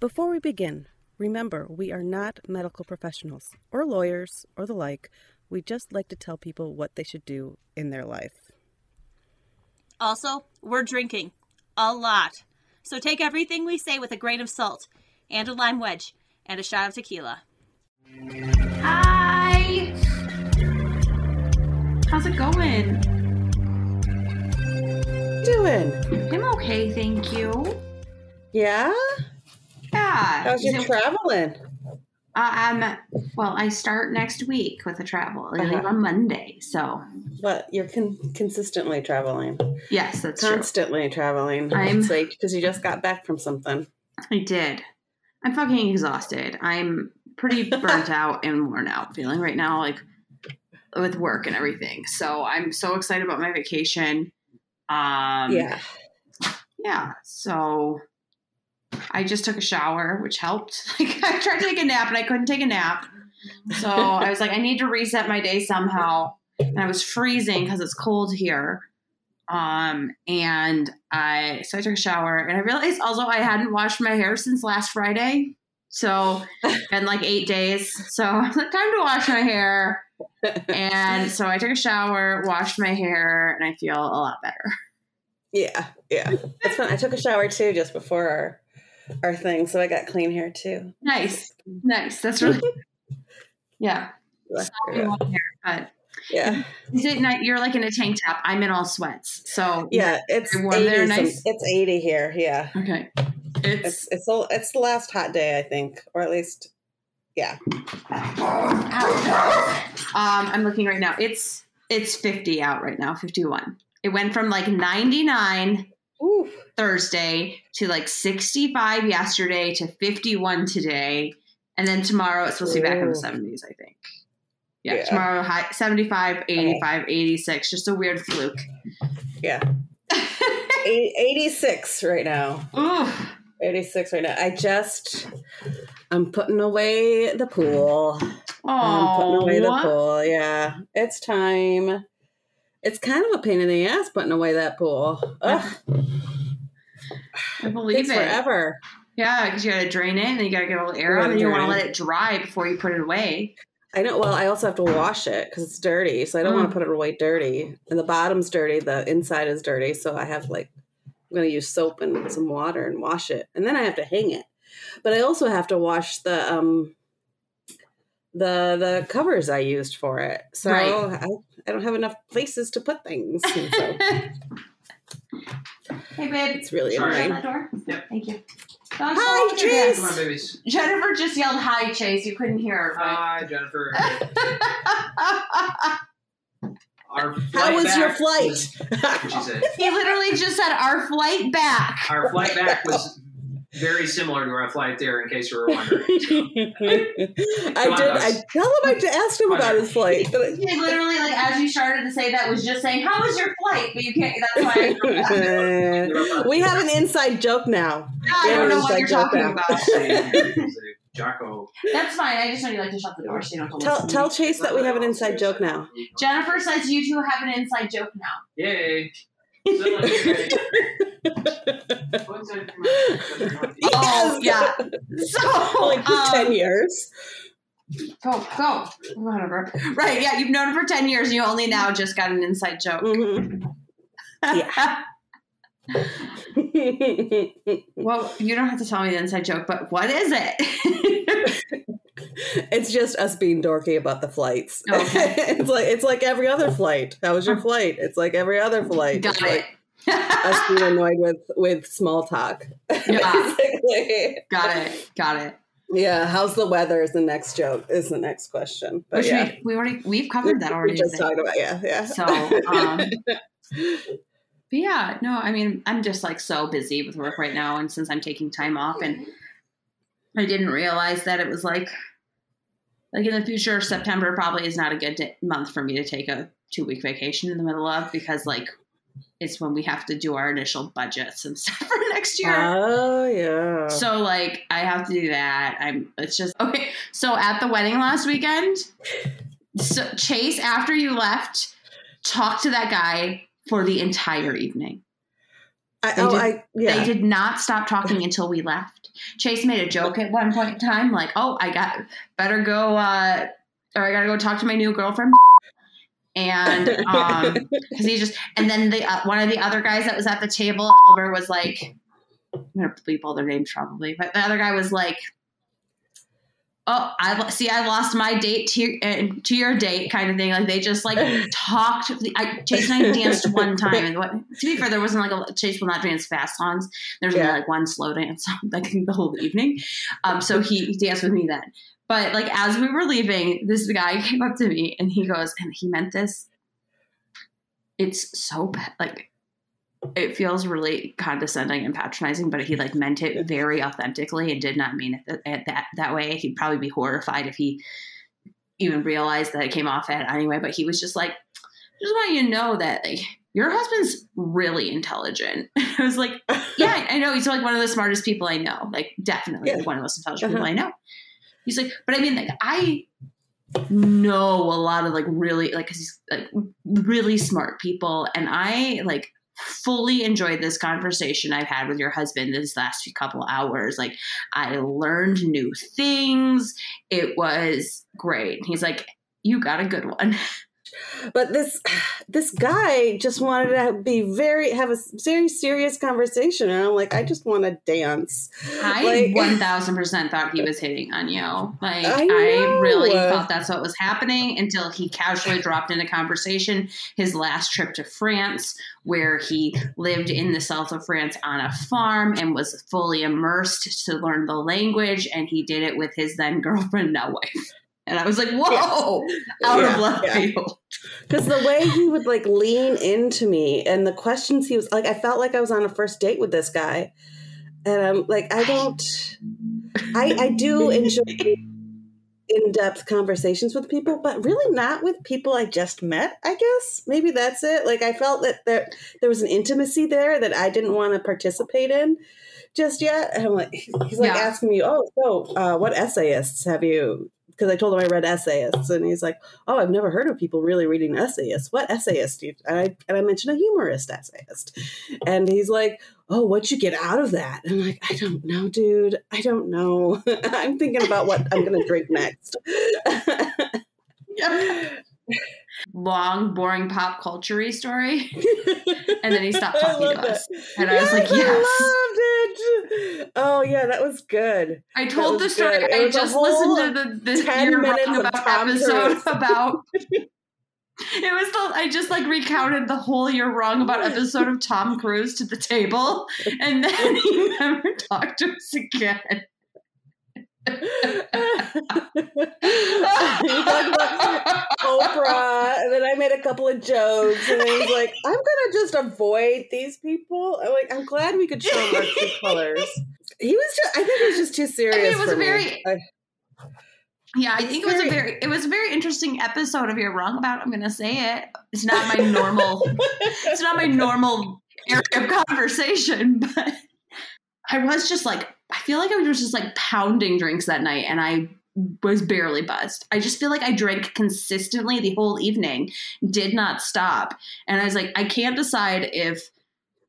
Before we begin, remember we are not medical professionals or lawyers or the like. We just like to tell people what they should do in their life. Also, we're drinking a lot. So take everything we say with a grain of salt and a lime wedge and a shot of tequila. Hi. How's it going? Doing? I'm okay, thank you. Yeah? Yeah. How's your So, traveling? uh, um, well, I start next week with a travel. I Uh-huh. on Monday, so But you're con- consistently traveling, yes, that's true. constantly traveling. I'm- It's like because you just got back from something. I did. I'm fucking exhausted. I'm pretty burnt out and worn out feeling right now, like with work and everything. So I'm so excited about my vacation. Um, yeah. yeah. So I just took a shower, which helped. Like I tried to take a nap and I couldn't take a nap. So I was like, I need to reset my day somehow. And I was freezing because it's cold here. Um, and I so I took a shower and I realized also I hadn't washed my hair since last Friday. So been like eight days. So I was like, time to wash my hair. And so I took a shower, washed my hair, and I feel a lot better. Yeah, yeah. It's fun. I took a shower too just before our our thing, so I got clean hair too. Nice. Nice. That's really Yeah. Yeah, Soppy hair, but yeah, is it not you're like in a tank top. I'm in all sweats. So yeah. It's warm 80 there, nice? It's eighty here. Yeah, Okay. it's It's it's the it's the last hot day I think, or at least yeah. um I'm looking right now. It's it's 50 out right now, 51. It went from like 99 Ooh, Thursday to like 65 yesterday to 51 today. And then tomorrow it's supposed to be back in the 70s, I think. Yeah, Yeah. tomorrow high 75, 85, 86. Just a weird fluke. yeah. 86 right now. Ooh. 86 right now. I just I'm putting away the pool. I'm putting away the Oh, pool. Yeah, it's time. It's kind of a pain in the ass putting away that pool. Ugh, I believe takes it. forever. Yeah, because you got to drain it and then you got to get all the air out and you want to let it dry before you put it away. I know. Well, I also have to wash it because it's dirty, so I don't want Mm. to put it away dirty. And the bottom's dirty, the inside is dirty, so I have like I'm gonna use soap and some water and wash it, and then I have to hang it. But I also have to wash the um the the covers I used for it. So Right. I, I don't have enough places to put things. so hey, babe. it's really Sorry. Annoying. that door. Yep. Thank you. Hi, Chase. Come on, babies. Jennifer just yelled hi, Chase. You couldn't hear her. but- Hi, Jennifer. Our How was your flight? was- what she said. he literally just said our flight back. Our flight back was very similar to our flight there, in case you were wondering. I did. Gus. I tell him I asked him about his flight. but He literally, like, as you started to say that, was just saying, "How was your flight?" But you can't. That's why. I, we have an inside joke now. I don't know what you're talking now. about. Say, Jocko. That's fine. I just know you like to shut the door, so you don't have to Tell to tell. Chase that we have an inside joke now. Jennifer says you two have an inside joke now. Yay. Oh yeah. So like um, ten years. Go go whatever. Right? Yeah, you've known for ten years. and You only now just got an inside joke. Mhm. Yeah. well, you don't have to tell me the inside joke, but what is it? it's just us being dorky about the flights. Okay. it's like it's like every other flight. How was your flight? It's like every other flight. got It's it. like us being annoyed with with small talk. Yeah. Basically. got it. Got it. Yeah, how's the weather is the next joke, is the next question. But Which yeah. we, we already we've covered that already. We just today. talked about yeah, yeah. So, um, but yeah, no, I mean, I'm just like so busy with work right now, and since I'm taking time off, and I didn't realize that it was like, like in the future, September probably is not a good day, month for me to take a two week vacation in the middle of because like it's when we have to do our initial budgets and stuff for next year. Oh yeah. So like I have to do that. I'm it's just okay. So at the wedding last weekend, so Chase after you left talked to that guy for the entire evening. I, they oh, did- I yeah. They did not stop talking until we left. Chase made a joke at one point in time, like, "Oh, I got better go, uh, or I gotta go talk to my new girlfriend." And um, because he just, and then the uh, one of the other guys that was at the table, Albert was like, "I'm gonna bleep all their names probably," but the other guy was like, "Oh, I see, I lost my date to your, uh, to your date," kind of thing. Like they just like talked. I, Chase and I danced one time, and what, to be fair, there wasn't like a Chase will not dance fast songs. There's Yeah. only like one slow dance like the whole evening. Um, so he, he danced with me then. But like as we were leaving, this guy came up to me and he goes, and he meant this. It's so bad, like it feels really condescending and patronizing, but he like meant it very authentically and did not mean it that that, that, way. He'd probably be horrified if he even realized that it came off at anyway. But he was just like, just want you to know that like your husband's really intelligent. I was like, yeah, I know. He's like one of the smartest people I know. Like definitely Yeah. like one of the most intelligent Uh-huh. people I know. He's like, but I mean, like I know a lot of like really like 'cause he's like really smart people, and I like fully enjoyed this conversation I've had with your husband this last few couple hours. Like I learned new things. It was great. He's like, you got a good one. But this this guy just wanted to be very have a very serious conversation, and I'm like, I just want to dance. I Like- one thousand percent thought he was hitting on you. Like I I, really thought that's what was happening until he casually dropped into conversation his last trip to France, where he lived in the south of France on a farm and was fully immersed to learn the language, and he did it with his then girlfriend, now wife. And I was like, "Whoa!" Out Yeah, of left yeah. field. Because the way he would like lean into me and the questions he was like, I felt like I was on a first date with this guy, and I'm like, I don't, I I do enjoy in depth conversations with people, but really not with people I just met. I guess maybe that's it. Like I felt that there there was an intimacy there that I didn't want to participate in just yet. And I'm like, he's like Yeah. asking me, oh, so uh, what essayists have you? Because I told him I read essayists, and he's like, "Oh, I've never heard of people really reading essayists. What essayist?" Do you, and I and I mentioned a humorist essayist, and he's like, "Oh, what'd you get out of that?" And I'm like, "I don't know, dude. I don't know. I'm thinking about what I'm gonna drink next." Long, boring pop culture story. And then he stopped talking to it. us. And I was like, yes. I loved it. Oh yeah, that was good. I told the story. good. I just listened to the, the 10 You're minutes Wrong About Tom episode Cruise. about. It was the I just like recounted the whole "You're Wrong About" episode of Tom Cruise to the table, and then he never talked to us again. He talked about Oprah, and then I made a couple of jokes, and then he's like, "I'm gonna just avoid these people." I'm like, "I'm glad we could show our true colors." He was just, I think he was just too serious. it was for a me. very- I- Yeah, I think it was very- a very it was a very interesting episode of You're Wrong About. I'm gonna say it. It's not my normal. it's not my normal area of conversation, but I was just like, I feel like I was just like pounding drinks that night, and I was barely buzzed. I just feel like I drank consistently the whole evening, did not stop, and I was like, I can't decide if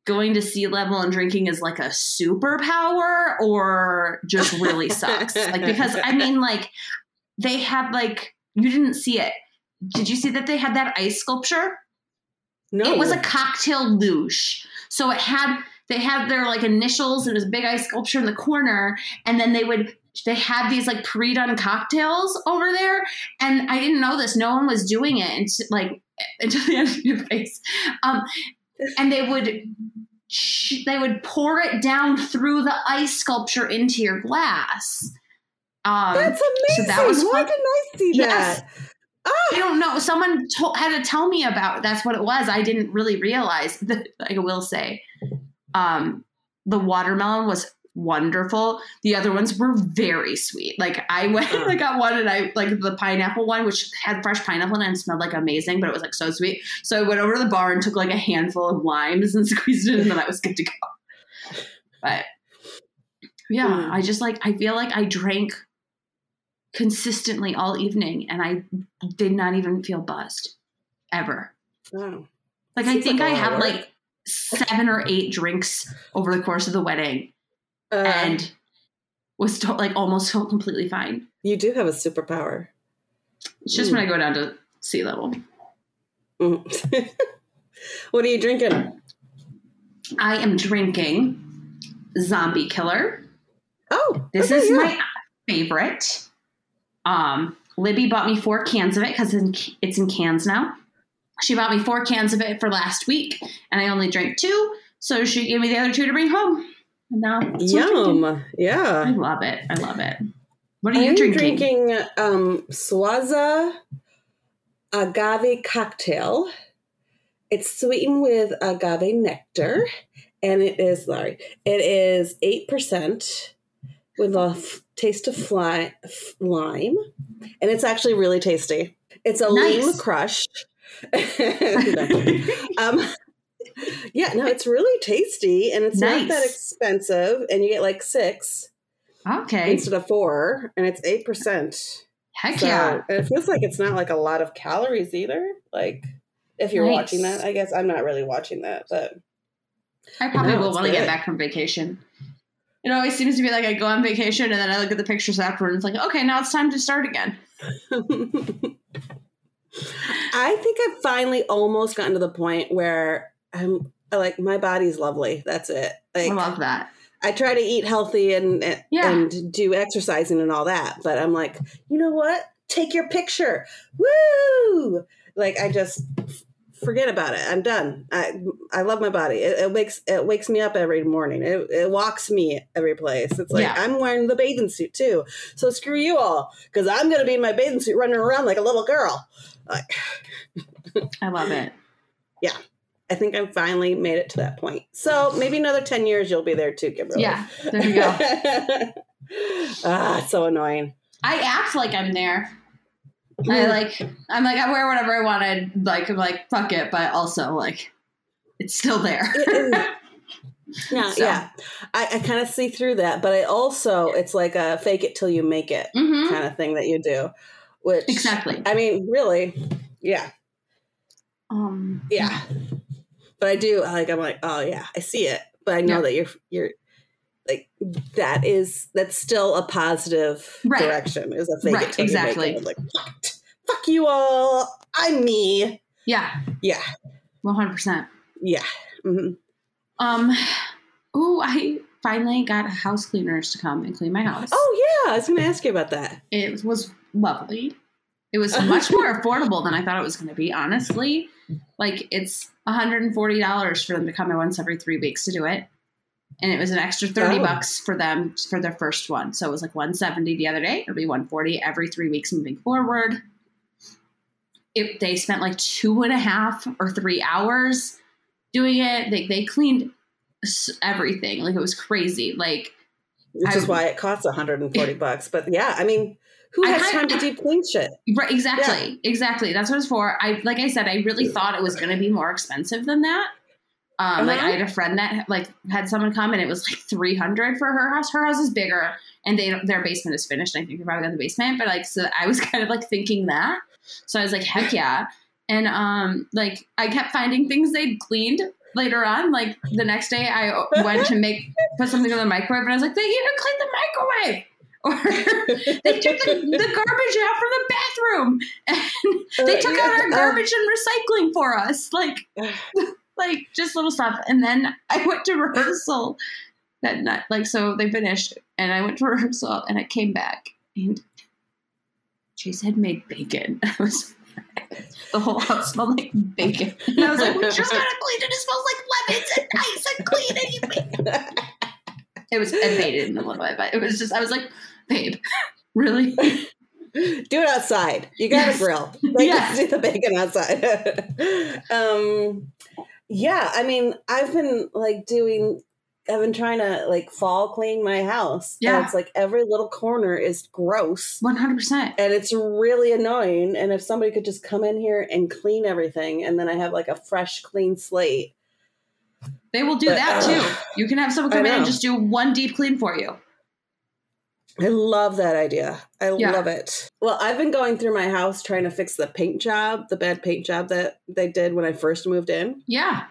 going to sea level and drinking is like a superpower or just really sucks. like because I mean, like they had like you didn't see it. Did you see that they had that ice sculpture? no, It was a cocktail luge. So it had they had their like initials and it was a big ice sculpture in the corner, and then they would they had these like pre-done cocktails over there, and I didn't know this. No one was doing it, and like until the end of your face, um, and they would they would pour it down through the ice sculpture into your glass. Um, That's amazing. that was Why fun. didn't I see Yes. that? I don't know. Someone to- had to tell me about. That's what it was. I didn't really realize. That, I will say, um, the watermelon was wonderful. The other ones were very sweet. Like I went, Uh. I got one, and I like the pineapple one, which had fresh pineapple in it and smelled like amazing, but it was like so sweet. So I went over to the bar and took like a handful of limes and squeezed it, in, and then I was good to go. But yeah, Mm. I just like I feel like I drank consistently all evening and I did not even feel buzzed ever. Oh. Like I think like I lot had of work. like seven or eight drinks over the course of the wedding Uh, and was to- like almost felt completely fine. You do have a superpower. It's just Mm. when I go down to sea level. Mm. what are you drinking? I am drinking Zombie Killer. Oh, This is my favorite. Um, Libby bought me four cans of it because it's in cans now. She bought me four cans of it for last week, and I only drank two, so she gave me the other two to bring home. And now Yum. Yeah. I love it. I love it. What are you drinking? I'm drinking? drinking um, Sauza agave cocktail. It's sweetened with agave nectar, and it is sorry, it is eight percent with a f- taste of fly, f- lime, and it's actually really tasty. It's a Nice. lime crush. um, yeah, no, it's really tasty, and it's not that expensive, and you get like six Okay. instead of four, and it's eight percent. Heck So yeah. and it feels like it's not like a lot of calories either. Like if you're Nice. watching that, I guess I'm not really watching that, but I probably No, will when I get back from vacation. It always seems to be like I go on vacation and then I look at the pictures afterward and it's like, okay, now it's time to start again. I think I've finally almost gotten to the point where I'm like my body's lovely. That's it. Like I love that. I try to eat healthy and and- Yeah. and do exercising and all that, but I'm like, you know what? Take your picture. Woo! Like I just forget about it. I'm done. I I love my body. It, it wakes it wakes me up every morning. It, it walks me every place. It's like Yeah. I'm wearing the bathing suit too. So screw you all, because I'm gonna be in my bathing suit running around like a little girl. Like I love it. Yeah. I think I've finally made it to that point. So maybe another ten years you'll be there too, Kimberly. Yeah, there you go. ah, so annoying. I act like I'm there. I like I'm like I wear whatever I wanted. Like I'm like fuck it, but also like it's still there. No, So. yeah, I, I kind of see through that, but I also it's like a fake it till you make it hmm kind of thing that you do, which Exactly. I mean, really, yeah, Um. yeah. But I do like I'm like, oh yeah, I see it, but I know Yeah. that you're you're like that is that's still a positive Right. direction. Is a fake Right, exactly. you make it. I'm like fuck, fuck you all, I'm me. Yeah. Yeah, One hundred percent. yeah. hmm Um. Ooh, I finally got house cleaners to come and clean my house. Oh yeah, I was going to ask you about that. It was lovely. It was much more affordable than I thought it was going to be, honestly. Like, it's $140 for them to come in once every three weeks to do it. And it was an extra 30 Oh. bucks for them for their first one. So it was like 170 the other day. It'll be 140 every three weeks moving forward. It, they spent like two and a half or three hours doing it. They, they cleaned everything. Like, it was crazy. Like, which is I- why it costs 140 bucks. But yeah, I mean, who has kinda- time to deep clean shit? Right, exactly, exactly. That's what it's for. I like I said, I really thought it was going to be more expensive than that. Um, Like Uh-huh. I had a friend that like had someone come and it was like three hundred for her house. Her house is bigger and they their basement is finished. I think they probably got the basement, but like so I was kind of like thinking that. So I was like, heck yeah. And um, like I kept finding things they'd cleaned later on. Like the next day, I went to make put something in the microwave, and I was like, they even cleaned the microwave. Or they took the, the garbage out from the bathroom and they took out our Uh, garbage and recycling for us like like just little stuff and then i went to rehearsal that night like so they finished and i went to rehearsal and i came back and chase had made bacon i was the whole house smelled like bacon and i was like we just gotta clean it it smells like lemons and ice and clean it you make-" it was it faded in a little bit but it was just i was like babe really do it outside. You got Yes. a grill. Like, Yes. do the bacon outside. um, yeah, I mean, I've been like doing. I've been trying to like fall clean my house. Yeah. and it's like every little corner is gross. 100% and it's really annoying. And if somebody could just come in here and clean everything, and then I have like a fresh, clean slate. They will do But, that uh, too. You can have someone come in and just do one deep clean for you. I love that idea. I Yeah. love it. Well, I've been going through my house trying to fix the paint job, the bad paint job that they did when I first moved in. Yeah.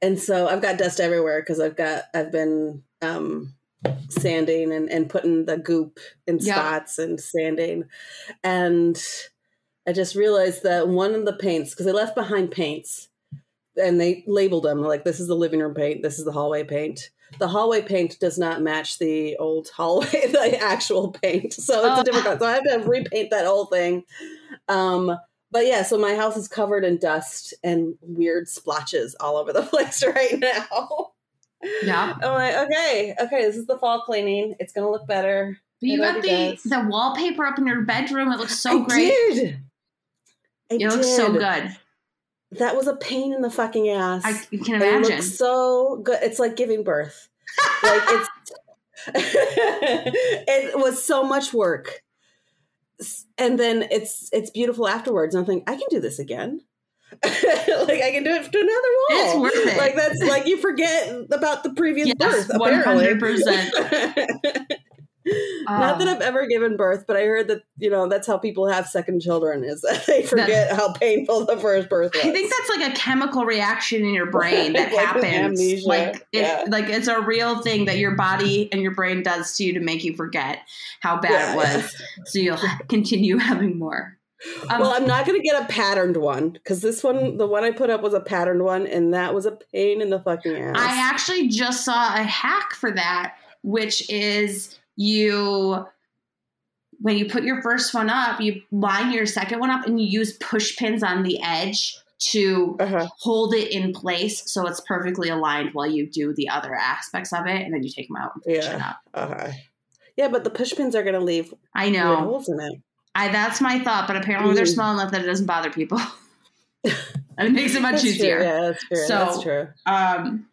And so I've got dust everywhere because I've got I've been um sanding and, and putting the goop in Yeah. spots and sanding. And I just realized that one of the paints, because I left behind paints and they labeled them like this is the living room paint, this is the hallway paint. The hallway paint does not match the old hallway, the actual paint. So it's Oh. a different color. So I have to repaint that whole thing. Um, but yeah, so my house is covered in dust and weird splotches all over the place right now. Yeah. I'm like, okay, okay, this is the fall cleaning. It's gonna look better. But you got the does. the wallpaper up in your bedroom. It looks so I great. Did. I It looks so good. That was a pain in the fucking ass. I can it imagine. looks so good. It's like giving birth. like it's it was so much work. And then it's it's beautiful afterwards. And I think I can do this again. like I can do it to another wall. It's worth it. Like that's like you forget about the previous Yes, birth. Apparently. 100%. Not that Um, I've ever given birth, but I heard that you know that's how people have second children is that they forget how painful the first birth was. I think that's like a chemical reaction in your brain that Like happens. Like it, yeah. like it's a real thing that your body and your brain does to you to make you forget how bad Yeah, it was. So you'll continue having more. Um, well, I'm not going to get a patterned one because this one, the one I put up was a patterned one, and that was a pain in the fucking ass. I actually just saw a hack for that, which is you when you put your first one up, you line your second one up and you use push pins on the edge to uh-huh. hold it in place so it's perfectly aligned while you do the other aspects of it and then you take them out and push Yeah. it up. Uh-huh. Yeah, but the push pins are going to leave I know. holes in it. I that's my thought, but apparently they're Mm. small enough that it doesn't bother people. and it makes it much That's true. easier. Yeah, that's true. So- that's true. Um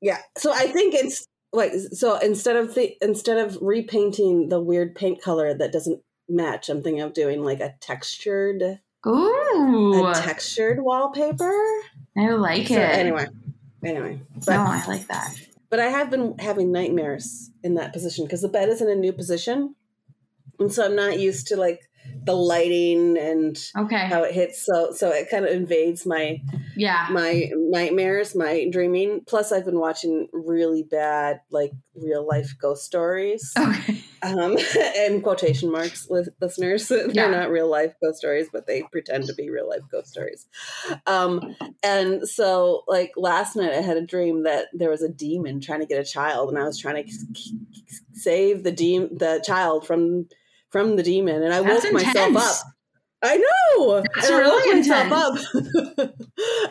Yeah. So I think it's like so instead of the instead of repainting the weird paint color that doesn't match, I'm thinking of doing like a textured Ooh. a textured wallpaper. I like So it. anyway, anyway, but no, I like that. but I have been having nightmares in that position because the bed is in a new position, and so I'm not used to like the lighting and Okay. how it hits. So so it kind of invades my Yeah. my nightmares, my dreaming. Plus, I've been watching really bad like real life ghost stories. Okay. Um, and quotation marks, li- listeners. They're Yeah. not real life ghost stories, but they pretend to be real life ghost stories. Um, and so, like last night, I had a dream that there was a demon trying to get a child, and I was trying to k- k- save the de- the child from from the demon, and I That's woke myself up. I know. That's and I woke really myself up.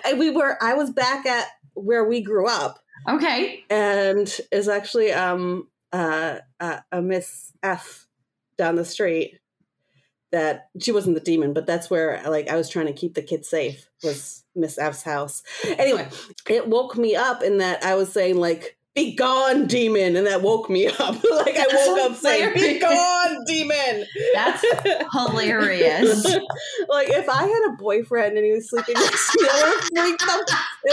and we were. I was back at where we grew up Okay. and is actually um uh, uh a Miss F down the street that she wasn't the demon, but that's where like I was trying to keep the kids safe was Miss F's house. Anyway, it woke me up in that I was saying like be gone demon and that woke me up like i That's woke up saying be gone demon That's hilarious. like if I had a boyfriend and he was sleeping next to me, I would freak the,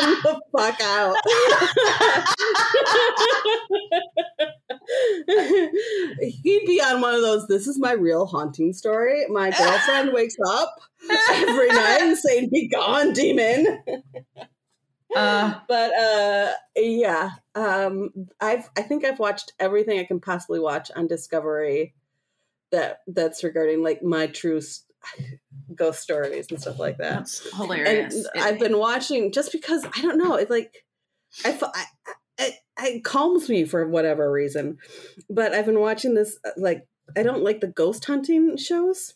him the fuck out. He'd be on one of those. This is my real haunting story. My girlfriend wakes up every night and saying, "Be gone, demon." Uh, But uh, yeah, um, I've I think I've watched everything I can possibly watch on Discovery that that's regarding like my true ghost stories and stuff like that. that's And hilarious. I've been watching just because I don't know. It's like I, f- I, I- it calms me for whatever reason. But I've been watching this uh, like I don't like the ghost hunting shows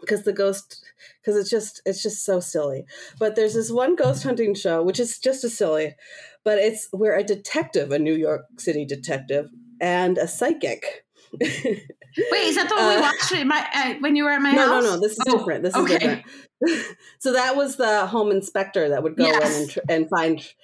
because the ghost because it's just it's just so silly. But there's this one ghost hunting show which is just as silly, but it's where a detective, a New York City detective, and a psychic. Wait, is that the one we Uh, watched at my uh, when you were at my no, house? no, no. no. This is Oh, different. This okay. is different. so that was the home inspector that would go Yes. in and, tr- and find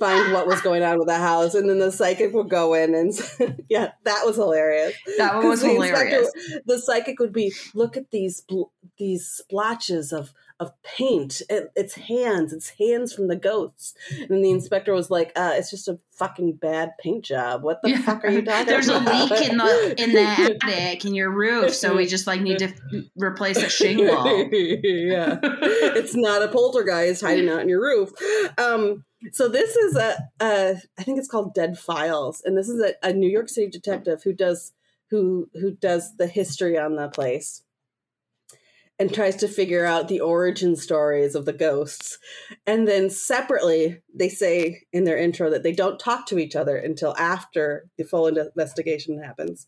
find what was going on with the house, and then the psychic would go in and yeah, that was hilarious. That one was the hilarious. The psychic would be, look at these bl- these splotches of of paint. It, it's hands. It's hands from the ghosts. And the inspector was like, uh, it's just a fucking bad paint job. What the Yeah. fuck are you talking There's a leak in the in the attic in your roof, so we just like need to replace a shingle. yeah. it's not a poltergeist hiding out in your roof. Um, So this is a, a I think it's called Dead Files, and this is a, a New York City detective who does who who does the history on the place and tries to figure out the origin stories of the ghosts. And then separately, they say in their intro that they don't talk to each other until after the full investigation happens.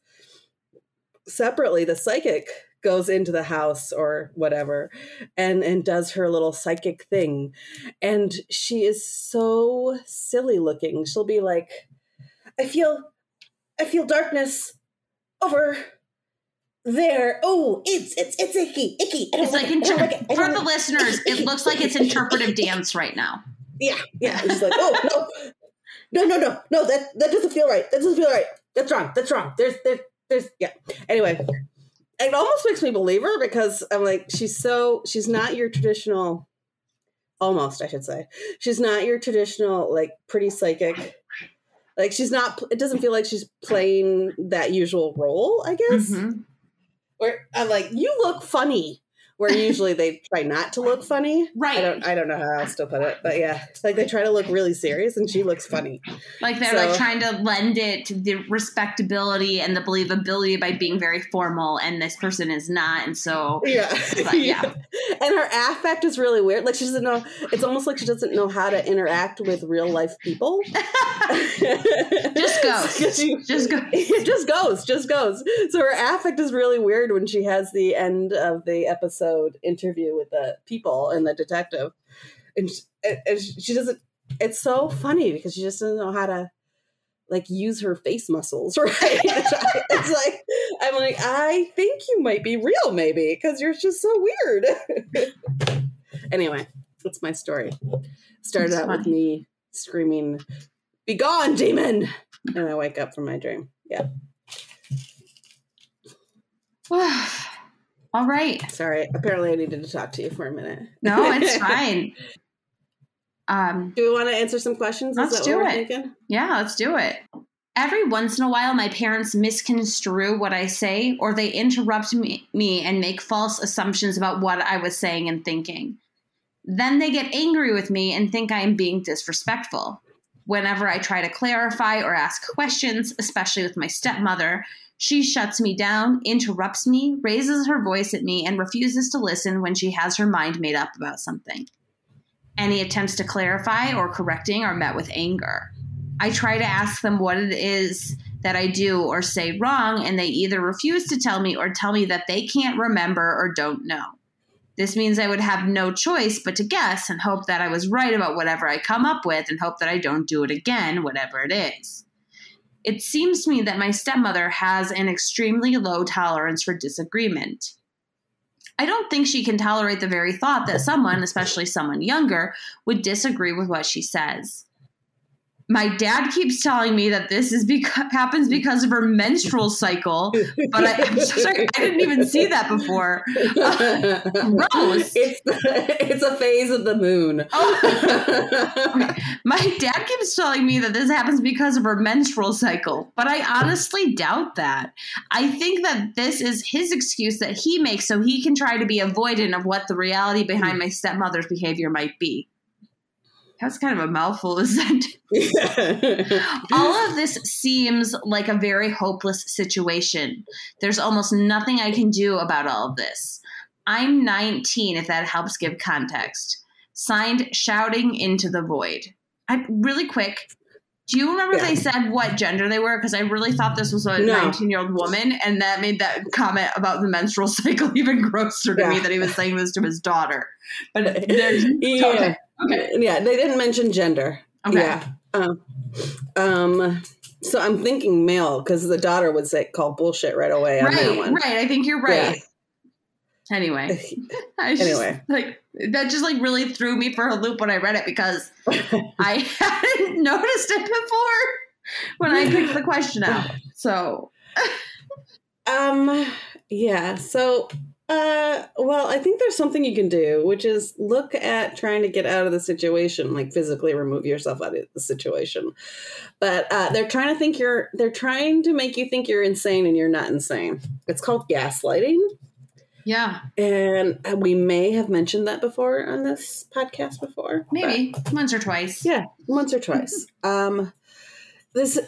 Separately, the psychic goes into the house or whatever and and does her little psychic thing and she is so silly looking she'll be like i feel i feel darkness over there. Oh, it's it's it's icky, icky. It's like, inter- like it. for the listeners, it looks like it's interpretive dance right now. Yeah, yeah. It's like, oh no, no, no, no, no. That that doesn't feel right. That doesn't feel right. That's wrong. That's wrong. There's there's there's yeah. Anyway, it almost makes me believe her because I'm like, she's so she's not your traditional. Almost, I should say, she's not your traditional like pretty psychic like she's not it doesn't feel like she's playing that usual role i guess mm-hmm. Where I'm like, you look funny. Where usually they try not to look funny. Right. I don't I don't know how else to put it. But yeah. It's like they try to look really serious and she looks funny. Like they're so, like trying to lend it to the respectability and the believability by being very formal and this person is not. And so Yeah. But, yeah. yeah. And her affect is really weird. Like she doesn't know it's almost like she doesn't know how to interact with real life people. just goes. She, just goes. It just goes. Just goes. So her affect is really weird when she has the end of the episode interview with the people and the detective, and she, and she doesn't. It's so funny because she just doesn't know how to like use her face muscles, right? it's like I'm like I think you might be real, maybe because you're just so weird. anyway, that's my story. Started that's out funny. with me screaming be gone, demon. And I wake up from my dream. Yeah. All right. Sorry. Apparently, I needed to talk to you for a minute. No, it's fine. Um, do we want to answer some questions? Let's do it. Thinking? Yeah, let's do it. Every once in a while, my parents misconstrue what I say, or they interrupt me, me and make false assumptions about what I was saying and thinking. Then they get angry with me and think I am being disrespectful. Whenever I try to clarify or ask questions, especially with my stepmother, she shuts me down, interrupts me, raises her voice at me, and refuses to listen when she has her mind made up about something. Any attempts to clarify or correcting are met with anger. I try to ask them what it is that I do or say wrong, and they either refuse to tell me or tell me that they can't remember or don't know. This means I would have no choice but to guess and hope that I was right about whatever I come up with and hope that I don't do it again, whatever it is. It seems to me that my stepmother has an extremely low tolerance for disagreement. I don't think she can tolerate the very thought that someone, especially someone younger, would disagree with what she says my dad keeps telling me that this is because happens because of her menstrual cycle, but I, am so sorry, I didn't even see that before. Uh, gross. It's it's a phase of the moon. Oh. My dad keeps telling me that this happens because of her menstrual cycle, but I honestly doubt that. I think that this is his excuse that he makes so he can try to be avoidant of what the reality behind my stepmother's behavior might be. That's kind of a mouthful, isn't it? All of this seems like a very hopeless situation. There's almost nothing I can do about all of this. I'm 19, if that helps give context. Signed, shouting into the void. I really quick. Do you remember yeah. they said what gender they were? Because I really thought this was a 19 no. year old woman, and that made that comment about the menstrual cycle even grosser to yeah. me that he was saying this to his daughter. But there's yeah. Okay. Okay. Yeah, they didn't mention gender. Okay. Yeah. Um, um so I'm thinking male because the daughter would say call bullshit right away on right, that one. Right. I think you're right. Yeah. Anyway. anyway. Just, like that just like really threw me for a loop when I read it because I hadn't noticed it before when I picked the question out. So um yeah, so uh, well, I think there's something you can do, which is look at trying to get out of the situation, like physically remove yourself out of the situation. But uh, they're trying to think you're, they're trying to make you think you're insane and you're not insane. It's called gaslighting. Yeah, And we may have mentioned that before on this podcast before. maybe once or twice. Yeah, once or twice. Um, this,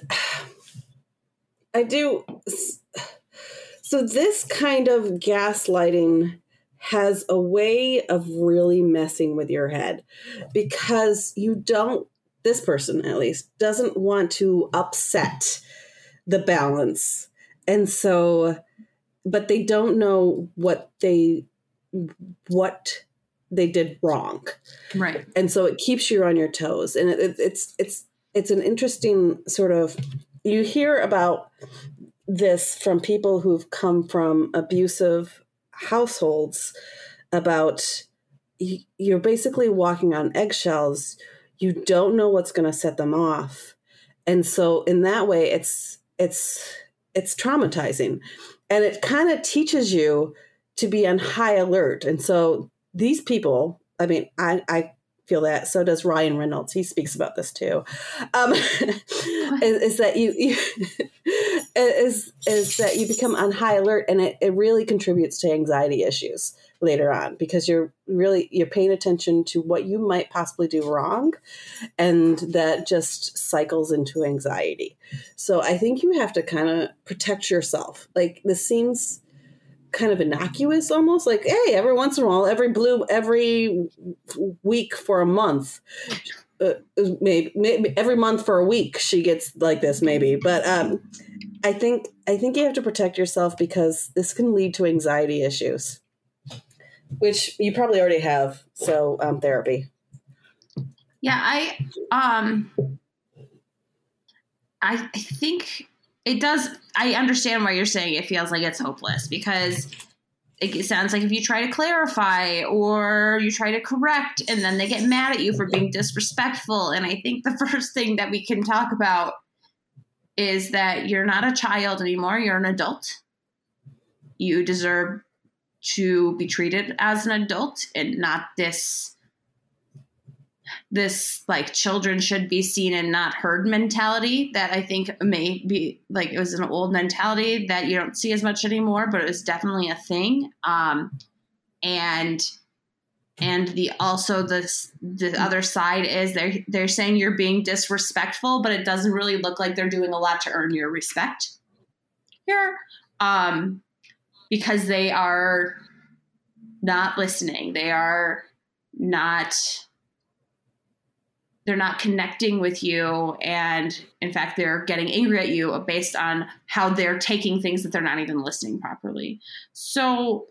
I do. So this kind of gaslighting has a way of really messing with your head because you don't. This person, at least, doesn't want to upset the balance, and so, but they don't know what they what they did wrong Right. and so it keeps you on your toes and it, it, it's it's it's an interesting sort of you hear about this from people who've come from abusive households about you're basically walking on eggshells. You don't know what's going to set them off. And so in that way it's it's it's traumatizing. And it kind of teaches you to be on high alert. And so these people i mean i i feel that. So does ryan reynolds. He speaks about this too. Um is, is that you, you is is that you become on high alert and it, it really contributes to anxiety issues later on because you're really you're paying attention to what you might possibly do wrong and that just cycles into anxiety. So i think you have to kind of protect yourself. Like this seems kind of innocuous almost like hey every once in a while every blue every week for a month uh, maybe, maybe every month for a week she gets like this maybe. But um i think i think you have to protect yourself because this can lead to anxiety issues which you probably already have so um therapy. Yeah, I um I I think it does I understand why you're saying it feels like it's hopeless because it sounds like if you try to clarify or you try to correct and then they get mad at you for being disrespectful and I think the first thing that we can talk about is that you're not a child anymore, you're an adult. You deserve to be treated as an adult and not this this like children should be seen and not heard mentality that I think may be like it was an old mentality that you don't see as much anymore, but it was definitely a thing. Um, and and the also the the other side is they're they're saying you're being disrespectful, but it doesn't really look like they're doing a lot to earn your respect here, um, because they are not listening. They are not they're not connecting with you and in fact they're getting angry at you based on how they're taking things that they're not even listening properly so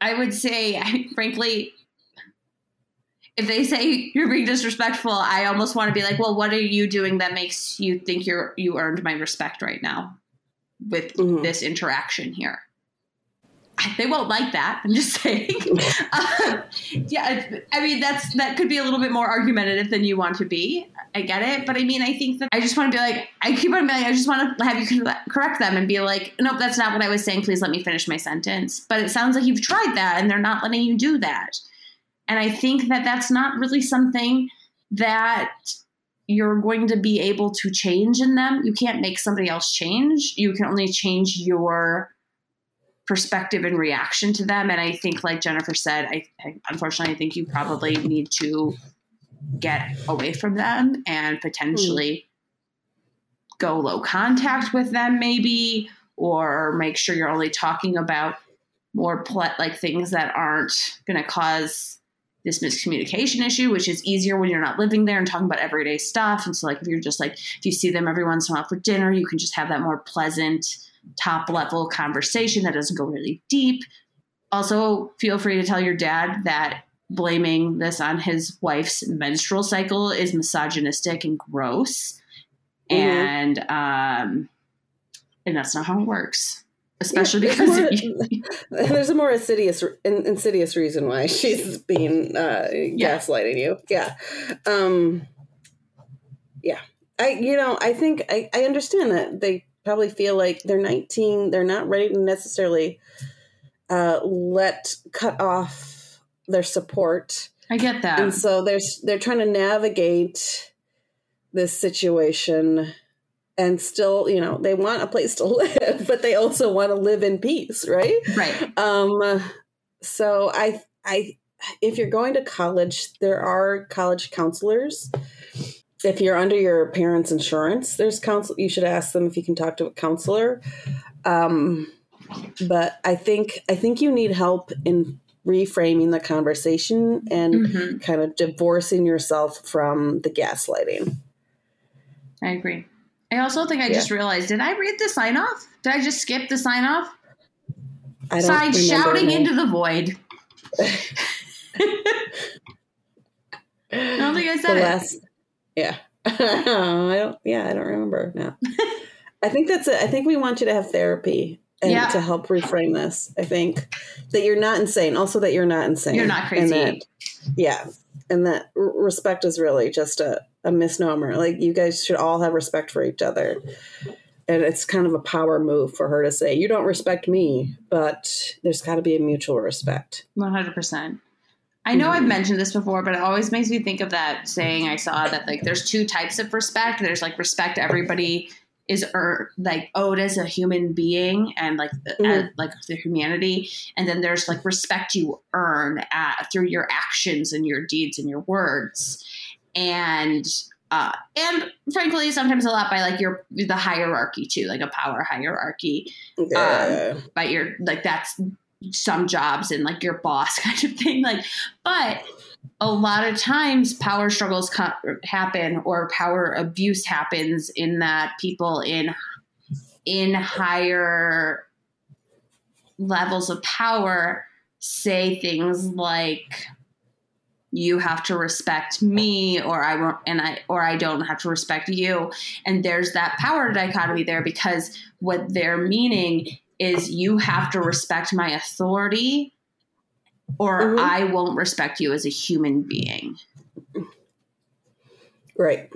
i would say I, frankly if they say you're being disrespectful i almost want to be like well what are you doing that makes you think you're you earned my respect right now with Mhm. this interaction here they won't like that. I'm just saying. um, yeah, I mean that's that could be a little bit more argumentative than you want to be. I get it, but I mean I think that I just want to be like I keep on being I just want to have you correct them and be like, nope, that's not what I was saying. Please let me finish my sentence. But it sounds like you've tried that and they're not letting you do that. And I think that that's not really something that you're going to be able to change in them. You can't make somebody else change. You can only change your perspective and reaction to them. And I think, like Jennifer said, I, I unfortunately I think you probably need to get away from them and potentially hmm. go low contact with them, maybe, or make sure you're only talking about more ple- like things that aren't going to cause this miscommunication issue, which is easier when you're not living there and talking about everyday stuff. And so, like, if you're just like, if you see them every once in a while for dinner, you can just have that more pleasant, top level conversation that doesn't go really deep. Also, feel free to tell your dad that blaming this on his wife's menstrual cycle is misogynistic and gross. Mhm. And, um, and that's not how it works, especially Yeah, because there's more- you, There's a more insidious, insidious reason why she's being uh, Yeah. gaslighting you. Yeah, um, yeah. I, you know, I think I, I understand that they probably feel like they're 19. They're not ready to necessarily uh, let cut off their support, I get that. and so they're they're trying to navigate this situation and still, you know, they want a place to live, but they also want to live in peace, right? Right. Um, so I, I, if you're going to college, there are college counselors. If you're under your parents' insurance, there's counsel. You should ask them if you can talk to a counselor. Um, but I think I think you need help in reframing the conversation and Mhm. kind of divorcing yourself from the gaslighting. I agree. I also think I Yeah. just realized did I read the sign off? Did I just skip the sign off? I don't shouting now. into the void. I don't think I the said it. Yeah. I don't yeah i don't remember now i think that's it. I think we want you to have therapy and Yeah. to help reframe this i think. That you're not insane also that you're not insane. You're not and crazy. that, yeah. And that respect is really just a, a misnomer. Like you guys should all have respect for each other. And it's kind of a power move for her to say you don't respect me but there's got to be a mutual respect. One hundred percent. I know I've mentioned this before, but it always makes me think of that saying I saw that like there's two types of respect. There's like respect everybody is er, like owed as a human being and like the, Mhm. uh, like the humanity, and then there's like respect you earn at, through your actions and your deeds and your words, and uh, and frankly sometimes a lot by like your the hierarchy too, like a power hierarchy yeah. but you're like that's some jobs and like your boss kind of thing like but a lot of times power struggles co- happen or power abuse happens in that people in in higher levels of power say things like you have to respect me or I won't and I or I don't have to respect you. And there's that power dichotomy there because what they're meaning is you have to respect my authority or Mhm. I won't respect you as a human being. Right.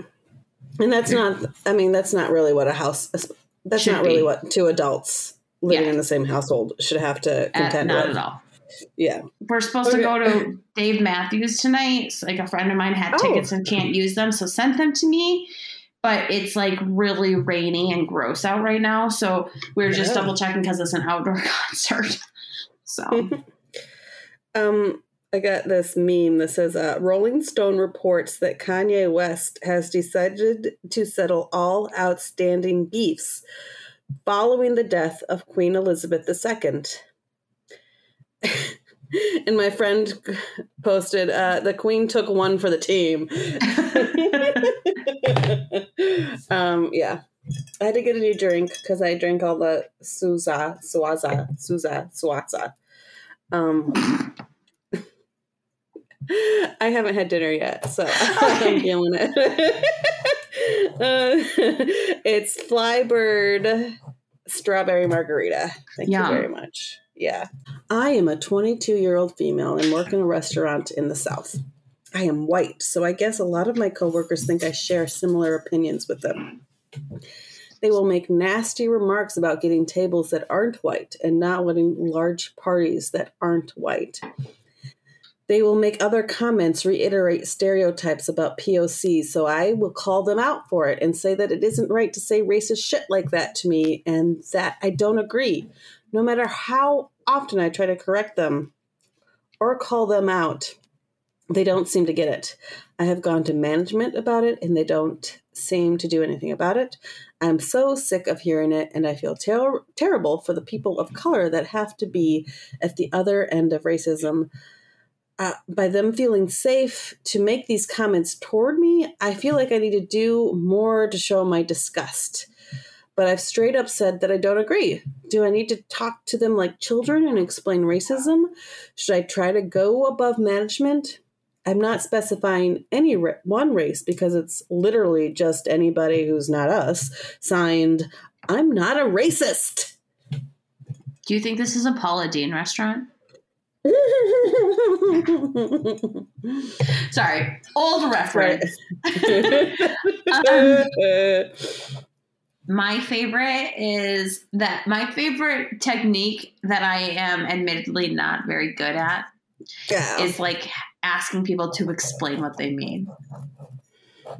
And that's not, I mean, that's not really what a house, that's Should not really be. what two adults living Yeah. in the same household should have to Uh, contend not with. at all. Yeah. We're supposed Okay. to go to Dave Matthews tonight. So, like a friend of mine had Oh. tickets and can't use them, so sent them to me. But it's like really rainy and gross out right now, so we are just Yeah. double checking because it's an outdoor concert. So Um, I got this meme that says uh, Rolling Stone reports that Kanye West has decided to settle all outstanding beefs following the death of Queen Elizabeth II. and my friend posted, uh, the Queen took one for the team. um, yeah. I had to get a new drink because I drank all the Suza, Suaza, Suza, Suaza. Um, I haven't had dinner yet, so I'm feeling it. uh, it's Flybird strawberry margarita. Thank Yum. you very much. Yeah. I am a 22 year old female and work in a restaurant in the South. I am white, so I guess a lot of my coworkers think I share similar opinions with them. They will make nasty remarks about getting tables that aren't white and not wanting large parties that aren't white. They will make other comments, reiterate stereotypes about POC, so I will call them out for it and say that it isn't right to say racist shit like that to me and that I don't agree, no matter how often I try to correct them or call them out. They don't seem to get it. I have gone to management about it and they don't seem to do anything about it. I'm so sick of hearing it and I feel ter- terrible for the people of color that have to be at the other end of racism. Uh, by them feeling safe to make these comments toward me, I feel like I need to do more to show my disgust. But I've straight up said that I don't agree. Do I need to talk to them like children and explain racism? Should I try to go above management? I'm not specifying any ra- one race because it's literally just anybody who's not us. Signed, I'm not a racist. do you think this is a Paula Deen restaurant? Sorry, old reference. Um, My favorite is that my favorite technique that I am admittedly not very good at Yeah. is like asking people to explain what they mean.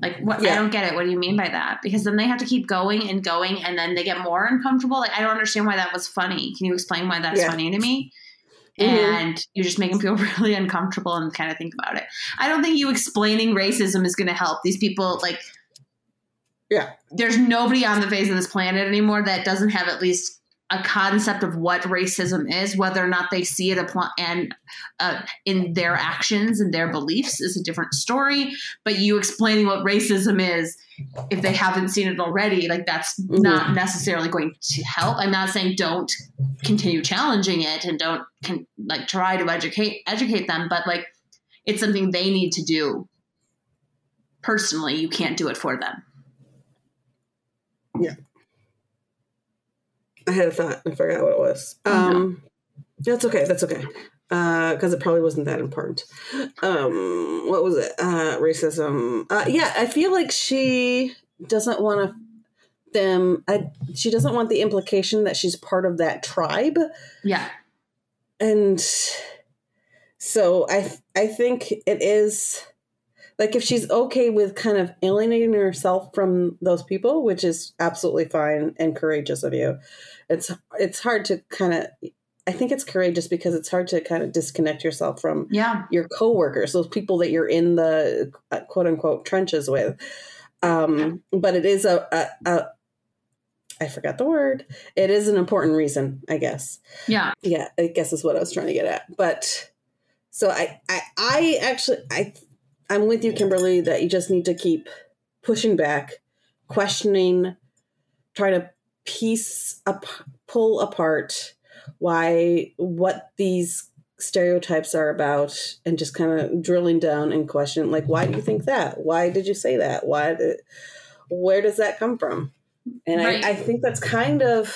Like what? I don't get it. What do you mean by that? Because then they have to keep going and going, and then they get more uncomfortable. Like I don't understand why that was funny. Can you explain why that's Yeah. funny to me? Mhm. And you just make them feel really uncomfortable and kind of think about it. I don't think you explaining racism is going to help these people. Like, Yeah. there's nobody on the face of this planet anymore that doesn't have at least a concept of what racism is, whether or not they see it apply and uh, in their actions and their beliefs is a different story. But you explaining what racism is, if they haven't seen it already, like that's Mhm. not necessarily going to help. I'm not saying don't continue challenging it and don't can, like try to educate educate them, but like it's something they need to do personally. You can't do it for them. I had a thought. I forgot what it was. Oh, no. Um, That's okay. That's okay. Because it probably wasn't that important. Um, what was it? Uh, racism. Uh, yeah, I feel like she doesn't want to them. I, she doesn't want the implication that she's part of that tribe, Yeah. and so I I think it is like if she's okay with kind of alienating herself from those people, which is absolutely fine and courageous of you. It's it's hard to kind of I think it's courageous because it's hard to kind of disconnect yourself from Yeah. your coworkers, those people that you're in the uh, quote unquote trenches with. Um, but it is a, a, a I forgot the word. It is an important reason, I guess Yeah. yeah i guess is what i was trying to get at but so i i, I actually i i'm with you kimberly that you just need to keep pushing back questioning try to piece up pull apart why what these stereotypes are about and just kind of drilling down and question like why do you think that why did you say that why did where does that come from and Right. I, I think that's kind of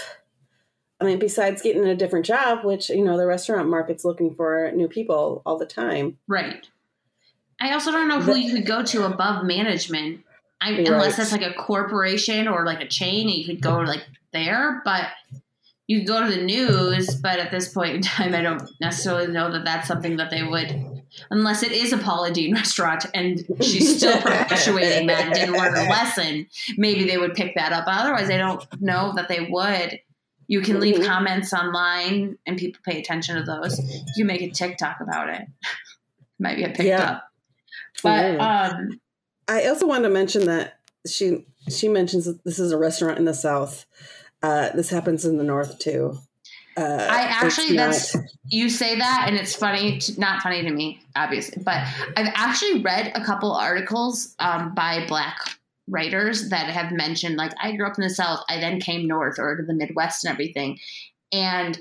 I mean, besides getting a different job, which you know the restaurant market's looking for new people all the time. Right. I also don't know who you could go to above management. I, Right. Unless that's like a corporation or like a chain, and you could go like there. But you could go to the news. But at this point in time, I don't necessarily know that that's something that they would, unless it is a Paula Deen restaurant and she's still perpetuating that and didn't learn a lesson. Maybe they would pick that up. Otherwise, I don't know that they would. You can leave Mhm. comments online, and people pay attention to those. You make a TikTok about it. Might get picked Yeah. up. But Yeah. um, I also wanted to mention that she she mentions that this is a restaurant in the south. Uh, this happens in the north too. Uh, I it's actually not- that's you say that, and it's funny, to, not funny to me, obviously, but I've actually read a couple articles um, by Black writers that have mentioned like I grew up in the South, I then came north or to the Midwest and everything, and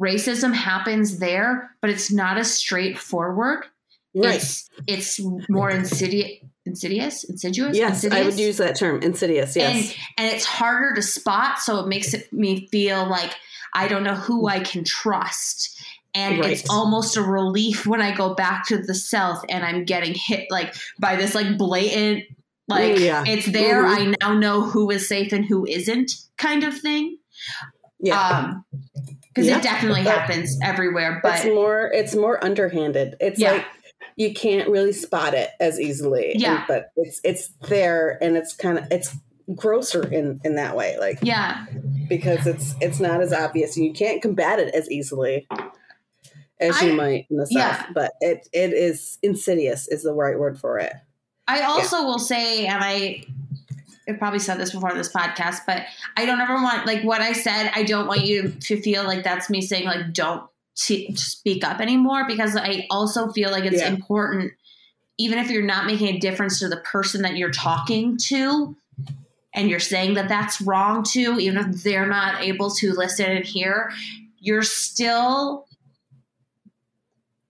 racism happens there, but it's not as straightforward. Right. It's it's more insidious, insidious, insidious. Yes, I would use that term, insidious. Yes. and and it's harder to spot so it makes it, me feel like i don't know who i can trust and it's almost a relief when i go back to the south and i'm getting hit like by this like blatant like Ooh, yeah. it's there Mhm. i now know who is safe and who isn't kind of thing yeah. um because Yeah. it definitely happens everywhere But it's more it's more underhanded. It's Yeah. like you can't really spot it as easily. Yeah. And- but it's it's there and it's kind of it's grosser in in that way like yeah because it's it's not as obvious and you can't combat it as easily as you might in the south yeah. but it it is insidious is the right word for it I also will say, and I I've probably said this before this podcast, but I don't ever want like what I said. I don't want you to feel like that's me saying like don't t- speak up anymore because I also feel like it's Yeah. important, even if you're not making a difference to the person that you're talking to. And you're saying that that's wrong too, even if they're not able to listen and hear, you're still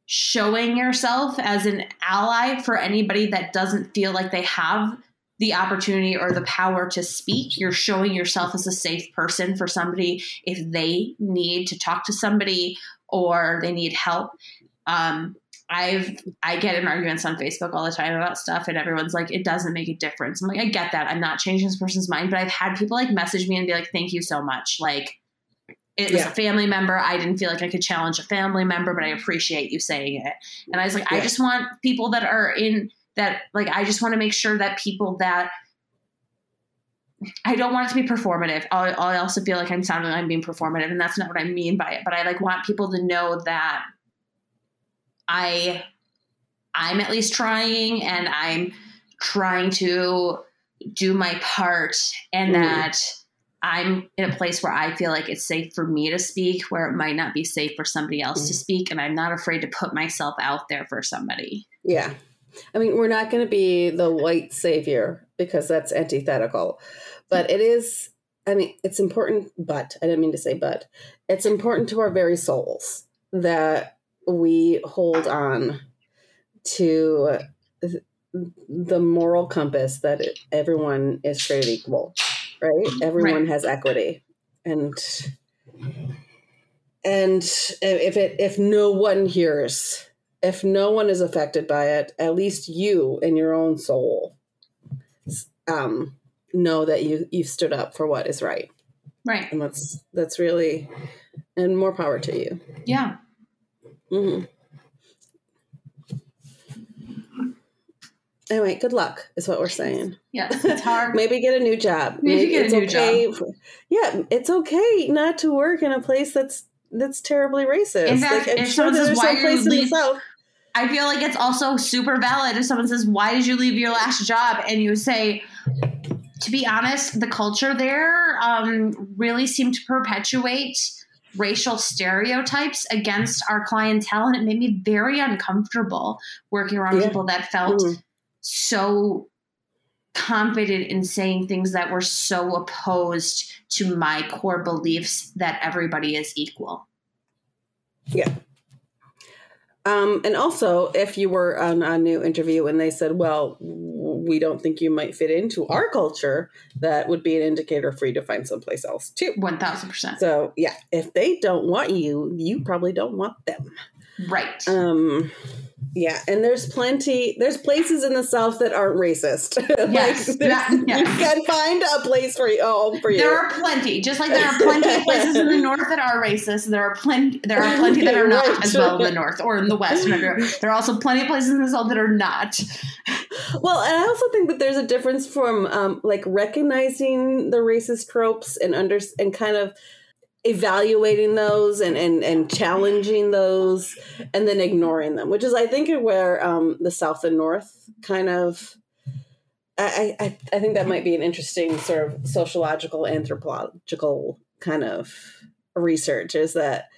showing yourself as an ally for anybody that doesn't feel like they have the opportunity or the power to speak. You're showing yourself as a safe person for somebody if they need to talk to somebody or they need help. Um, I've I get in arguments on Facebook all the time about stuff, and everyone's like, "It doesn't make a difference." I'm like, I get that. I'm not changing this person's mind, but I've had people like message me and be like, "Thank you so much." Like, it was Yeah. a family member. I didn't feel like I could challenge a family member, but I appreciate you saying it. And I was like, I just want people that are in that like I just want to make sure that people that I don't want it to be performative. I, I also feel like I'm sounding like I'm being performative, and that's not what I mean by it. But I like want people to know that I I'm at least trying, and I'm trying to do my part, and Mhm. that I'm in a place where I feel like it's safe for me to speak, where it might not be safe for somebody else to Mhm. speak, and I'm not afraid to put myself out there for somebody. Yeah. I mean, we're not going to be the white savior because that's antithetical. But it is, I mean, it's important, but I didn't mean to say but. It's important to our very souls that we hold on to the moral compass that everyone is created equal, right? Everyone has equity. And and if it if no one hears if no one is affected by it, at least you in your own soul um, know that you you've stood up for what is right, Right. and that's that's really and more power to you. Yeah. mm-hmm. Anyway, good luck is what we're saying. Yeah, It's hard. Maybe get a new job. Maybe get a new okay. Yeah, it's okay not to work in a place that's that's terribly racist. In fact, I'm if sure someone says, "Why some you place in the leave-" South. I feel like it's also super valid if someone says, Why did you leave your last job? And you say, To be honest, the culture there um, really seemed to perpetuate racial stereotypes against our clientele. And it made me very uncomfortable working around Yeah. people that felt Mhm. so confident in saying things that were so opposed to my core beliefs that everybody is equal. Yeah. Um, and also, if you were on a new interview and they said, "Well, we don't think you might fit into our culture," that would be an indicator for you to find someplace else too. 1000%. So, yeah, if they don't want you, you probably don't want them. Right. Um, yeah, and there's plenty. There's places in the South that aren't racist. Yes, there's- that- yes. you can find a place for you. Oh, for you. There are plenty, just like there are plenty of places in the north that are racist. There are plenty. There are plenty that are not Right. as well in the north or in the west. There there are also plenty of places in the south that are not. Well, and I also think that there's a difference from um, like recognizing the racist tropes and under and kind of evaluating those and, and and challenging those and then ignoring them, which is I think where um, the South and North kind of. I, I I think that might be an interesting sort of sociological anthropological kind of research is that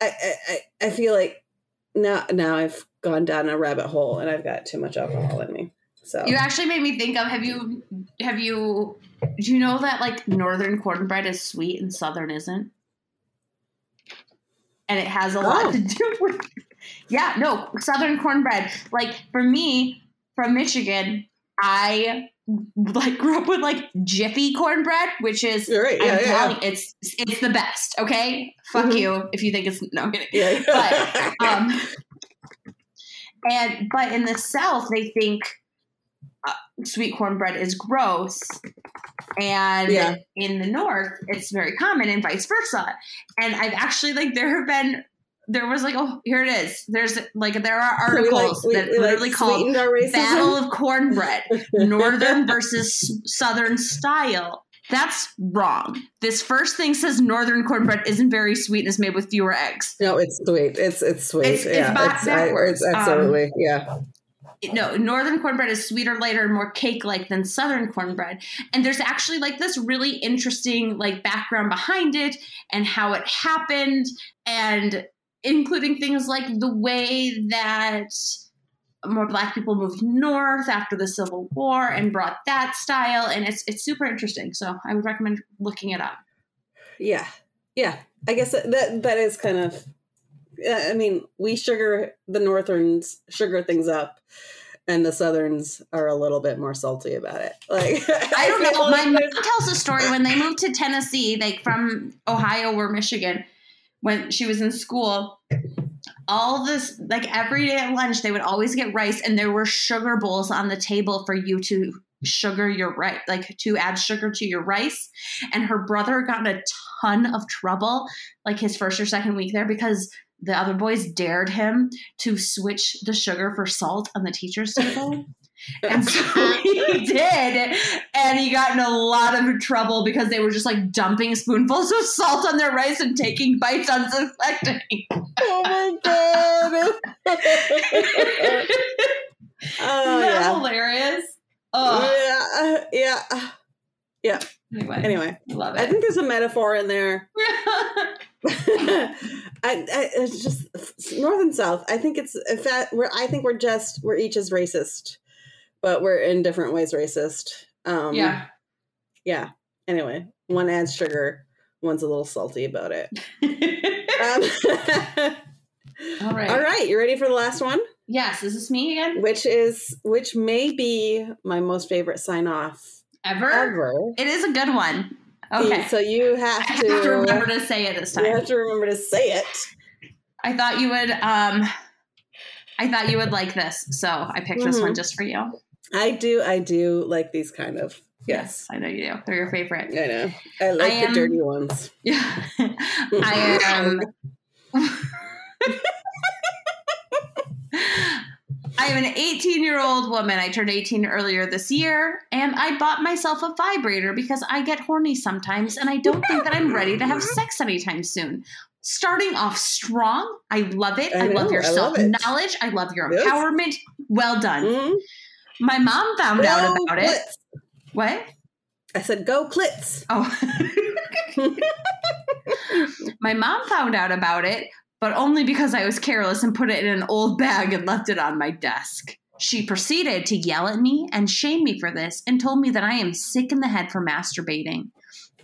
I I, I I feel like now now I've gone down a rabbit hole and I've got too much alcohol in me. So You actually made me think of have you have you do you know that like northern cornbread is sweet and southern isn't? And it has a lot Oh. to do with Yeah, no, southern cornbread. Like for me from Michigan, I like grew up with like Jiffy cornbread, which is right. I'm Yeah, yeah, it's it's the best. Okay, fuck Mhm. you if you think it's no. Yeah. But um, and but in the South they think uh, sweet cornbread is gross, and Yeah. in the North it's very common, and vice versa. And I've actually like there have been. There was like, oh, here it is. There's like there are So we like- articles we- that we, like, literally called our racism. Battle of Cornbread northern versus southern style. That's wrong. This first thing says northern cornbread isn't very sweet and is made with fewer eggs. No, it's sweet. It's it's sweet. It's- it's yeah, back- I- backwards. it's Um, absolutely yeah. No, northern cornbread is sweeter, lighter, and more cake-like than southern cornbread. And there's actually like this really interesting like background behind it and how it happened, and including things like the way that more black people moved north after the Civil War and brought that style, and it's it's super interesting. So I would recommend looking it up. Yeah, yeah. I guess that that, that is kind of. I mean, we sugar the Northerns sugar things up, and the Southerns are a little bit more salty about it. Like I don't know. My mom tells a story when they moved to Tennessee, like from Ohio or Michigan, when she was in school. All this, like every day at lunch, they would always get rice, and there were sugar bowls on the table for you to sugar your rice, like to add sugar to your rice. And her brother got in a ton of trouble, like his first or second week there, because the other boys dared him to switch the sugar for salt on the teacher's table. And so he did. And he got in a lot of trouble because they were just like dumping spoonfuls of salt on their rice and taking bites unsuspecting. oh my god. oh Isn't that yeah. hilarious? Oh, Yeah, uh, yeah. anyway, Anyway, I love I think there's a metaphor in there. I, I, it's just north and south. I think it's in fact we're. I think we're just we're each as racist, but we're in different ways racist. Um, yeah. yeah. Anyway, one adds sugar, one's a little salty about it. Um, All right. all right, you ready for the last one? Yes, is this me again? Which is which may be my most favorite sign off Ever? ever. It is a good one. Okay. So you have have to, to remember to say it this time. you have to remember to say it. I thought you would um I thought you would like this, so I picked this Mhm. one just for you. I do. I do like these kind of. Yes, I know you do. They're your favorite. I know. I like I the am- dirty ones. Yeah. I am I am an 18 year old woman. I turned 18 earlier this year, and I bought myself a vibrator because I get horny sometimes, and I don't think that I'm ready to have sex anytime soon. Starting off strong, I love it. I, I love your self knowledge. I love your Yes. empowerment. Well done. Mhm. My mom found out Go about it. What? I said, "Go clits." Oh. My mom found out about it, but only because I was careless and put it in an old bag and left it on my desk. She proceeded to yell at me and shame me for this and told me that I am sick in the head for masturbating.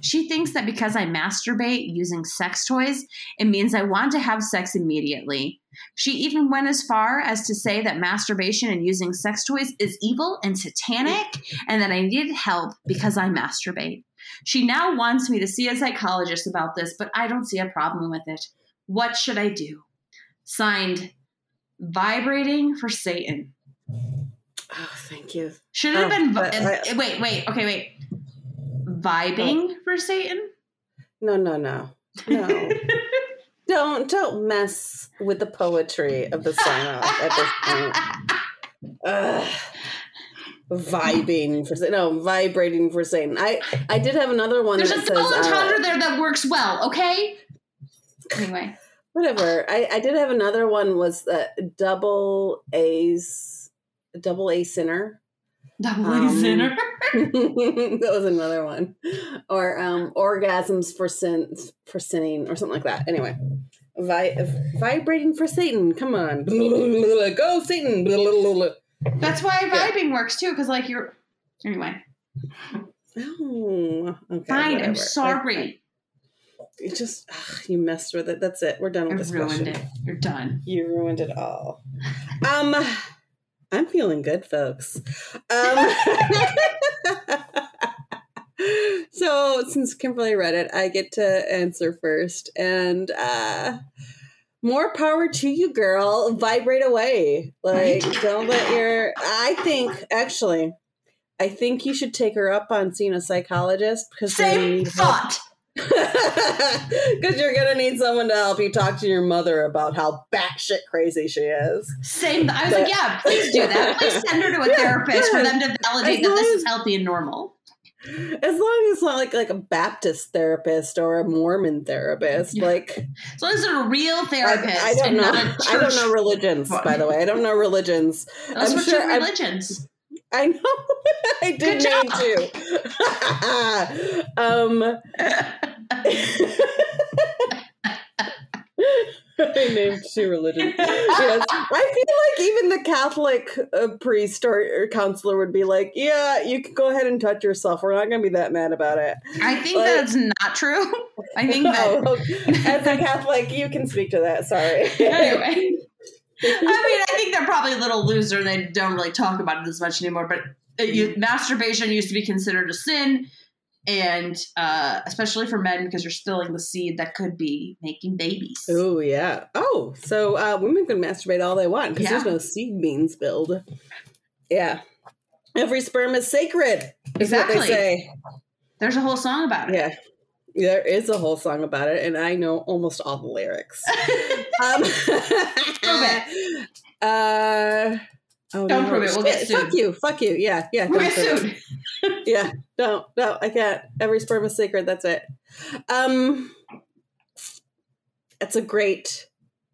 She thinks that because I masturbate using sex toys, it means I want to have sex immediately. She even went as far as to say that masturbation and using sex toys is evil and satanic and that I needed help because I masturbate. She now wants me to see a psychologist about this, but I don't see a problem with it. What should I do? Signed, Vibrating for Satan. Oh, thank you. Should it have Oh, been. but vi- I- wait, wait, okay, wait. Vibing for Satan? No, no, no, no. don't don't mess with the poetry of the sign off at this point. Ugh. Vibing for Satan. No, vibrating for Satan. I I did have another one There's a double uh, there that works well, okay? Anyway. whatever. I I did have another one was that double A's double A sinner. Double Um, sinner. that was another one. Or um orgasms for sin for sinning or something like that. Anyway. Vi- vibrating for Satan. Come on. Go Satan. That's why Yeah. vibing works too, because like you're. Anyway. Oh, okay. Fine, whatever. I'm sorry. You just ugh, you messed with it. That's it. We're done I with this ruined question. it. You're done. You ruined it all. Um, I'm feeling good, folks. Um, so since Kimberly read it, I get to answer first, and uh, more power to you, girl. Vibrate away. Like, don't let your. I think actually. I think you should take her up on seeing a psychologist because Same need help. Because you're gonna need someone to help you talk to your mother about how batshit crazy she is. Same. I was like, yeah, please do that. Please send her to a Yeah, therapist for them to validate As that this as- is healthy and normal. As long as it's not like like a Baptist therapist or a Mormon therapist, Yeah. like As long as they're a real therapist I don't and know. I don't know religions, by the way. I don't know religions. Those I'm were sure two I'm- religions. I know. I did Good name two. um, I named two religions. Yes, I feel like even the Catholic uh, priest or, or counselor would be like, "Yeah, you can go ahead and touch yourself. We're not going to be that mad about it." I think Like- that's not true. I think that. Oh, as a Catholic, you can speak to that. Sorry. anyway. I mean, I think they're probably a little loser, and they don't really talk about it as much anymore. But it, you, masturbation used to be considered a sin, and uh, especially for men because you're spilling the seed that could be making babies. Oh yeah. Oh, so uh, women can masturbate all they want because there's no seed being spilled. Yeah. Every sperm is sacred. Is what Exactly. they say. There's a whole song about it. Yeah. There is a whole song about it, and I know almost all the lyrics. um. Uh, oh, Don't no. prove it. We'll get Shit, Fuck you. Fuck you. Yeah. Yeah. We'll don't get sued. yeah no no i can't every sperm is sacred that's it um it's a great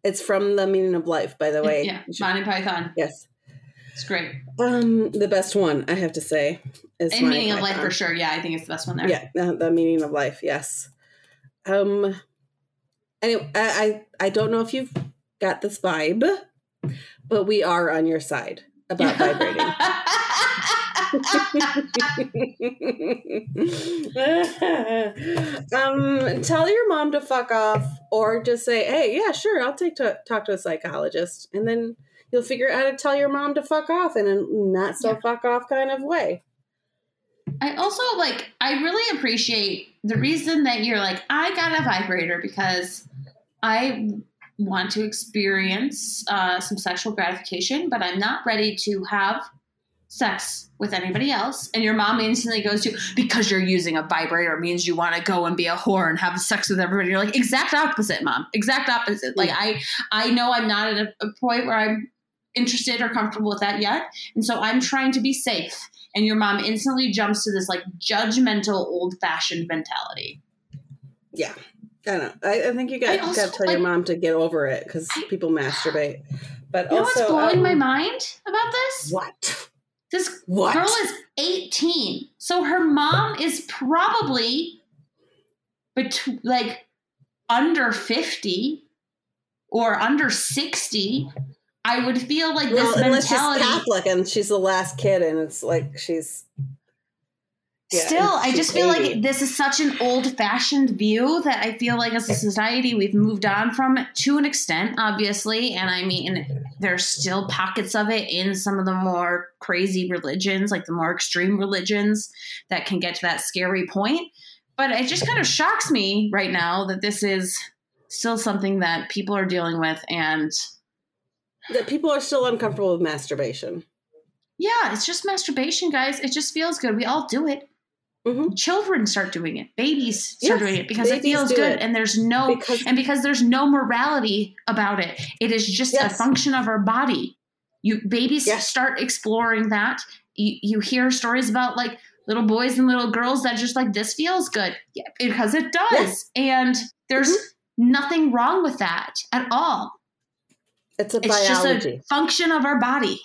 it's from the meaning of life by the way yeah, Monty Python. yes It's great. um the best one i have to say is And Monty meaning of life for sure. Yeah, I think it's the best one there. yeah the, the meaning of life yes um anyway I, I i don't know if you've got this vibe but we are on your side about vibrating um, tell your mom to fuck off, or just say, "Hey, yeah, sure, I'll take to talk to a psychologist," and then you'll figure out how to tell your mom to fuck off in a not so Yeah. fuck off kind of way. I also like I really appreciate the reason that you're like I got a vibrator because I want to experience uh, some sexual gratification, but I'm not ready to have sex with anybody else. And your mom instantly goes to because you're using a vibrator means you want to go and be a whore and have sex with everybody. You're like exact opposite, mom. Exact opposite. Like I I know I'm not at a, a point where I'm interested or comfortable with that yet, and so I'm trying to be safe and your mom instantly jumps to this like judgmental old fashioned mentality. Yeah. I don't know. I, I think you got, also, got to tell like- your mom to get over it because people masturbate. But You know also, what's blowing um, my mind about this? What? This What? girl is 18. So her mom is probably between like under 50 or under 60. I would feel like well, this unless she's mentality. Catholic and she's the last kid, and it's like she's. Yeah, Still, I just feel 80. like this is such an old fashioned view that I feel like as a society we've moved on from it to an extent, obviously. And I mean, there's still pockets of it in some of the more crazy religions, like the more extreme religions that can get to that scary point. But it just kind of shocks me right now that this is still something that people are dealing with. And that people are still uncomfortable with masturbation. yeah, it's just masturbation, guys. It just feels good. We all do it. Mhm. Children start doing it. Babies start Yes, doing it because it feels good, it. and there's no Because and because there's no morality about it. It is just a function of our body. You babies Yes. start exploring that. You, you hear stories about like little boys and little girls that just like this feels good yeah, because it does, Yes. and there's Mm-hmm. nothing wrong with that at all. it's a It's biology. just a function of our body.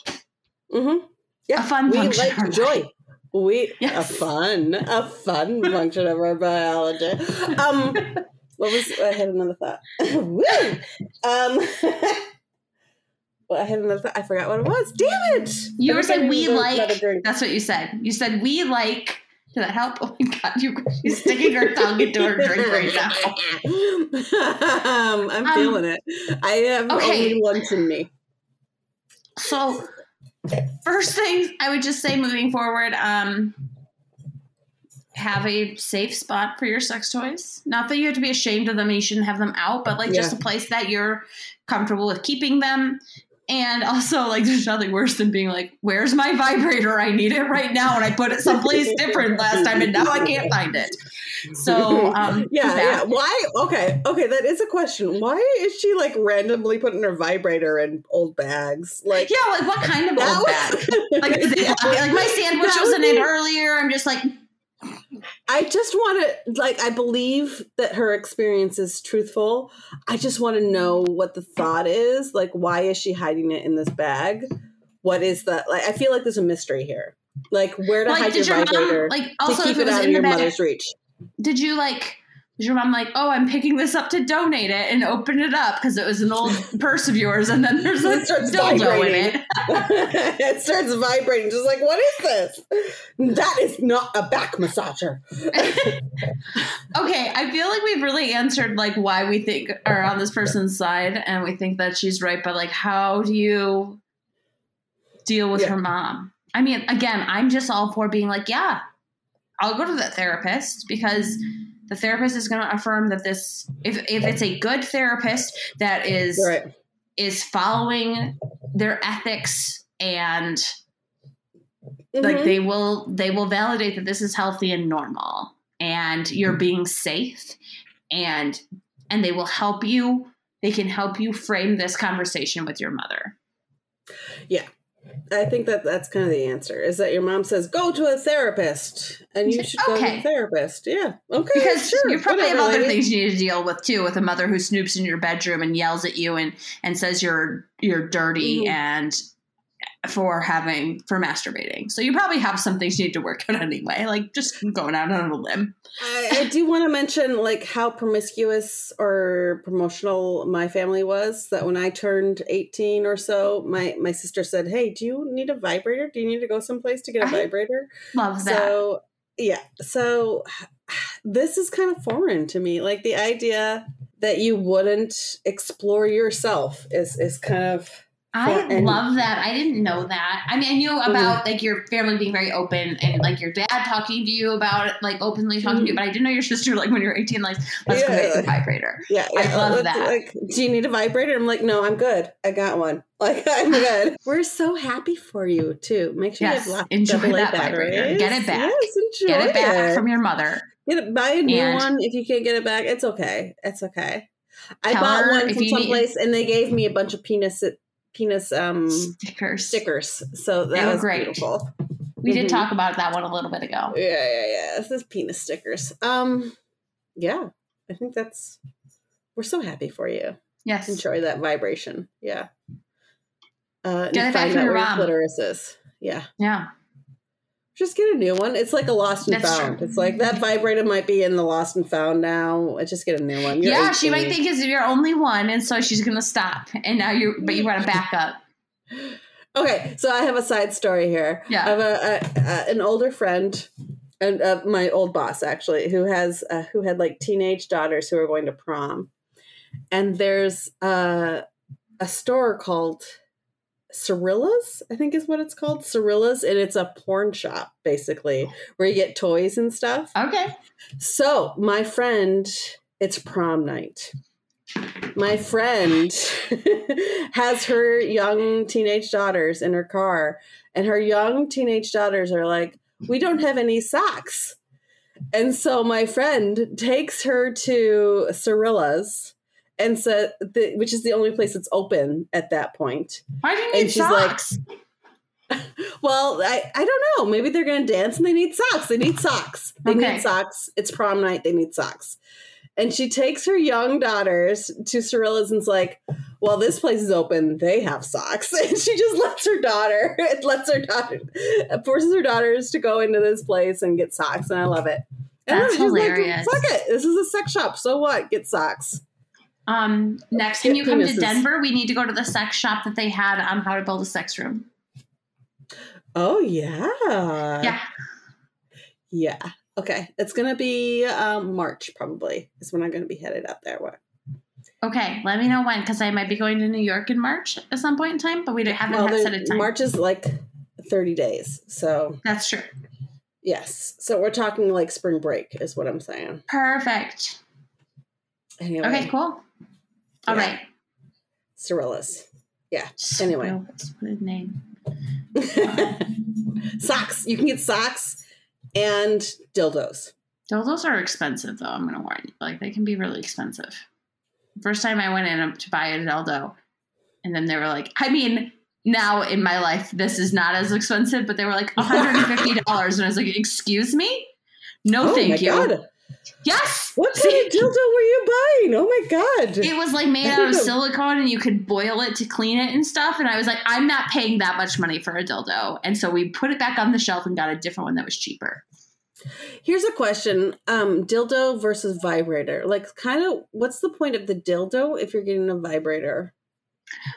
mm-hmm. Yeah, a fun we function like our joy. body. We Yes. a fun, a fun function of our biology. Um, what was I had another thought. Woo! Um, well, I had another. Thought. I forgot what it was. Damn it! You were saying we to go another like. That's what you said. You said we like. Did that help? Oh my god, you, she's sticking her tongue into her drink right now. um, I'm Um, feeling it. I have okay. only lunch in me. So, first thing I would just say moving forward, um, have a safe spot for your sex toys. Not that you have to be ashamed of them, and you shouldn't have them out, but like just a place that you're comfortable with keeping them. And also, like, there's nothing worse than being like, "Where's my vibrator? I need it right now," and I put it someplace different last time, and now I can't find it. So, um, yeah, yeah. Why? Okay, okay. That is a question. Why is she like randomly putting her vibrator in old bags? Like, yeah. Like, what kind of old was- bag? Like, is it, like my sandwich was in it earlier. I'm just like, I just want to like. I believe that her experience is truthful. I just want to know what the thought is. Like, why is she hiding it in this bag? What is that? Like, I feel like there's a mystery here. Like, where to like, hide did your your vibrator mom like to also keep if it out of your bag? mother's reach? Did you like? Your mom like, oh, I'm picking this up to donate it and open it up because it was an old purse of yours, and then there's a dildo in it. it starts vibrating, just like, what is this? That is not a back massager. Okay, I feel like we've really answered like why we think are on this person's side, and we think that she's right. But like, how do you deal with Yeah. her mom? I mean, again, I'm just all for being like, yeah, I'll go to the therapist because the therapist is going to affirm that this, if if it's a good therapist that is Right. is following their ethics and like Mhm. they will they will validate that this is healthy and normal and you're being safe and and they will help you they can help you frame this conversation with your mother I think that that's kind of the answer is that your mom says go to a therapist and you should go to a therapist. Yeah. Okay. because sure, you probably whatever, have other lady. things you need to deal with too with a mother who snoops in your bedroom and yells at you and and says you're you're dirty Mhm. and for having for masturbating so you probably have some things you need to work out anyway like just going out on a limb I, I do want to mention like how promiscuous or promotional my family was. That when I turned eighteen or so, my my sister said, "Hey, do you need a vibrator? Do you need to go someplace to get a I vibrator?" love that So yeah, so this is kind of foreign to me. Like the idea that you wouldn't explore yourself is is kind of I for- and- love that. I didn't know that. I mean, I knew mm-hmm. about like your family being very open and like your dad talking to you about it, like openly talking to you, mm-hmm. but I didn't know your sister, like when you're 18, like, let's go Yeah. get the vibrator. yeah. I love Let's- that. Like, do you need a vibrator? I'm like, no, I'm good. I got one. Like I'm good. We're so happy for you too. Make sure Yes, you have lots enjoy of AA that vibrator. Get it back. Yes, enjoy Get it back it. from your mother. Get it, buy a new And- one if you can't get it back. It's okay. It's okay. I Tell bought one from you need- someplace and they gave me a bunch of penis penis um Stickers. stickers. So that They was great. beautiful. We did Mhm. talk about that one a little bit ago. Yeah, yeah, yeah. This is penis stickers. Um, yeah. I think that's. We're so happy for you. Yes. Enjoy that vibration. Yeah. Uh, Get it back from your mom. clitoris is. Yeah. Yeah. Just get a new one. It's like a lost and That's found. true. It's like that vibrator might be in the lost and found now. Just get a new one. You're yeah, she might think it's your only one, and so she's gonna stop. And now you, but you got to back up. Okay, so I have a side story here. Yeah. I have a, a, a an older friend, and uh, my old boss actually, who has uh, who had like teenage daughters who are going to prom, and there's uh, a store called Cirilla's, I think is what it's called, Cirilla's, and it's a porn shop basically where you get toys and stuff. Okay. So my friend, it's prom night. My friend has her young teenage daughters in her car, and her young teenage daughters are like, We don't have any socks. And so my friend takes her to Cirilla's and said, the, which is the only place that's open at that point. Why do you And need she's like- socks? Well, I, I don't know. Maybe they're going to dance and they need socks. They need socks. They Okay. need socks. It's prom night. They need socks. And she takes her young daughters to Cirilla's and's like, well, this place is open. They have socks. And she just lets her daughter, it lets her daughter, forces her daughters to go into this place and get socks. And I love it. And That's just like, hilarious. Fuck it. This is a sex shop. So what? Get socks. Um, next time you come to. Denver, we need to go to the sex shop that they had on how to build a sex room. Oh, yeah. yeah. Yeah. Okay. It's going to be um, March, probably, is when I'm going to be headed out there. What? Okay. Let me know when, because I might be going to New York in March at some point in time, but we don't- haven't Well, had set a time. March is like 30 days. So, That's true. yes. So we're talking like spring break, is what I'm saying. Perfect. Anyway. Okay. Cool. All Yeah. right. Cirillas. Anyway. What a name. socks. You can get socks and dildos. Dildos are expensive, though. I'm gonna warn you. Like they can be really expensive. First time I went in um, to buy a dildo, and then they were like, I mean, now in my life this is not as expensive, but they were like 150 dollars, and I was like, excuse me, no, oh thank you. God. Yes. What kind of dildo were you buying? Oh my God. It was like made out of silicone and you could boil it to clean it and stuff. And I was like, I'm not paying that much money for a dildo. And so we put it back on the shelf and got a different one that was cheaper. Here's a question um, dildo versus vibrator. Like, kind of, what's the point of the dildo if you're getting a vibrator?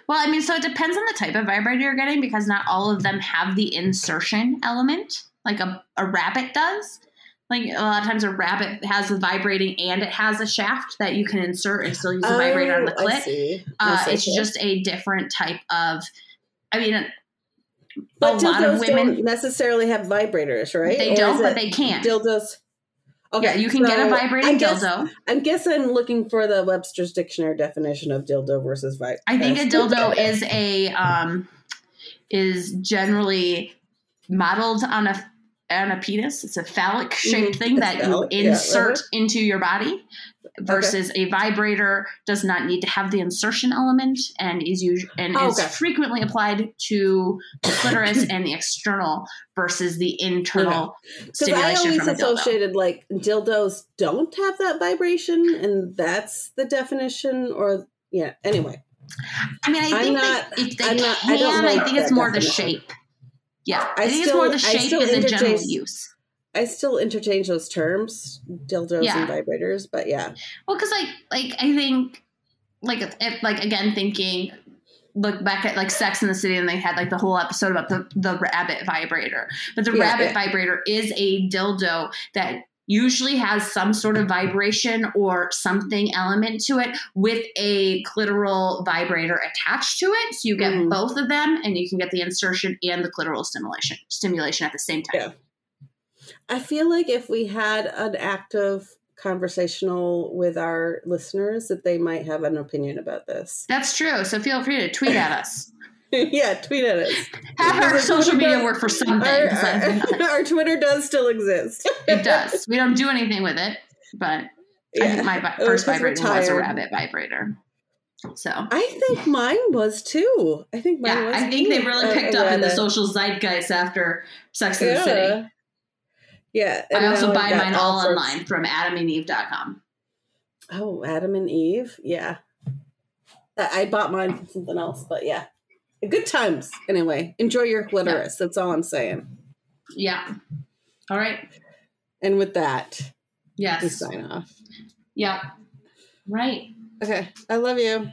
Well, I mean, so it depends on the type of vibrator you're getting because not all of them have the insertion element like a, a rabbit does. Like a lot of times, a rabbit has a vibrating and it has a shaft that you can insert and still use a vibrator on the Oh, I clit. see. Uh, I see. it's just a different type of. I mean, But a lot of dildos women don't necessarily have vibrators, right? they Or don't, but they can't. Dildos. Okay, yeah, you can get a vibrating I guess, dildo. I guess I'm looking for the Webster's dictionary definition of dildo versus vibrator. I think a dildo is a um, is generally modeled on a and a penis. It's a phallic shaped Mhm. thing that phallic, you yeah, insert uh-huh. into your body. Versus a vibrator does not need to have the insertion element and is usually and Oh, is okay. frequently applied to the clitoris and the external versus the internal Because I always from a dildo. associated like dildos don't have that vibration, and that's the definition. Or yeah. Anyway, I mean, I I'm think not- that if they I'm can, not- I don't I, think it's more the shape. Yeah, I, I think still- it's more I the shape still and the general interchange- use. I still interchange those terms, dildos Yeah. and vibrators, but yeah. Well, because like, like I think, like, if, like again, thinking, look back at like Sex in the City, and they had like the whole episode about the the rabbit vibrator. But the Yeah, rabbit yeah. vibrator is a dildo that usually has some sort of vibration or something element to it with a clitoral vibrator attached to it. So you get Mhm. both of them, and you can get the insertion and the clitoral stimulation stimulation at the same time. Yeah. I feel like if we had an active conversational with our listeners, that they might have an opinion about this. That's true. So feel free to tweet at us. yeah, tweet at us. Have our social media Twitter- work for something. Our, our, our Twitter does still exist. It does. We don't do anything with it, but I think my vi- first we're vibrator was a rabbit vibrator. So I think mine was too. I think mine yeah, was. I think they really Uh, picked a up in the social zeitgeist after Sex in the Yeah. City. Yeah. I also buy mine all sorts- online from adamandeve.com. Oh, Adam and Eve. Yeah. I bought mine from something else, but yeah. Good times. Anyway, enjoy your clitoris. That's all I'm saying. Yeah. All right. And with that, we Yes. sign off. Yeah. Right. Okay. I love you.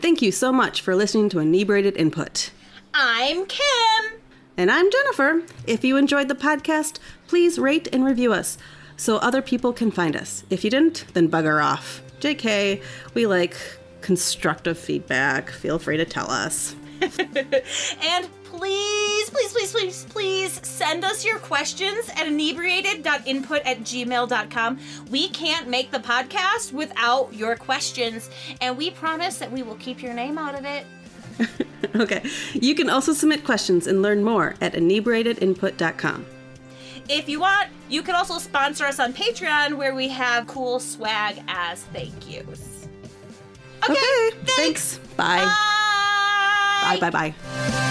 Thank you so much for listening to Inebriated Input. I'm Kim. And I'm Jennifer. If you enjoyed the podcast, please rate and review us so other people can find us. If you didn't, then bugger off. JK, we like constructive feedback. Feel free to tell us. And please, please, please, please, please send us your questions at inebriated.input at gmail.com. We can't make the podcast without your questions, and we promise that we will keep your name out of it. Okay. You can also submit questions and learn more at inebriatedinput.com. If you want, you can also sponsor us on Patreon where we have cool swag as thank yous. Okay, Okay. Thanks. Bye. Bye. Bye. Bye. Bye.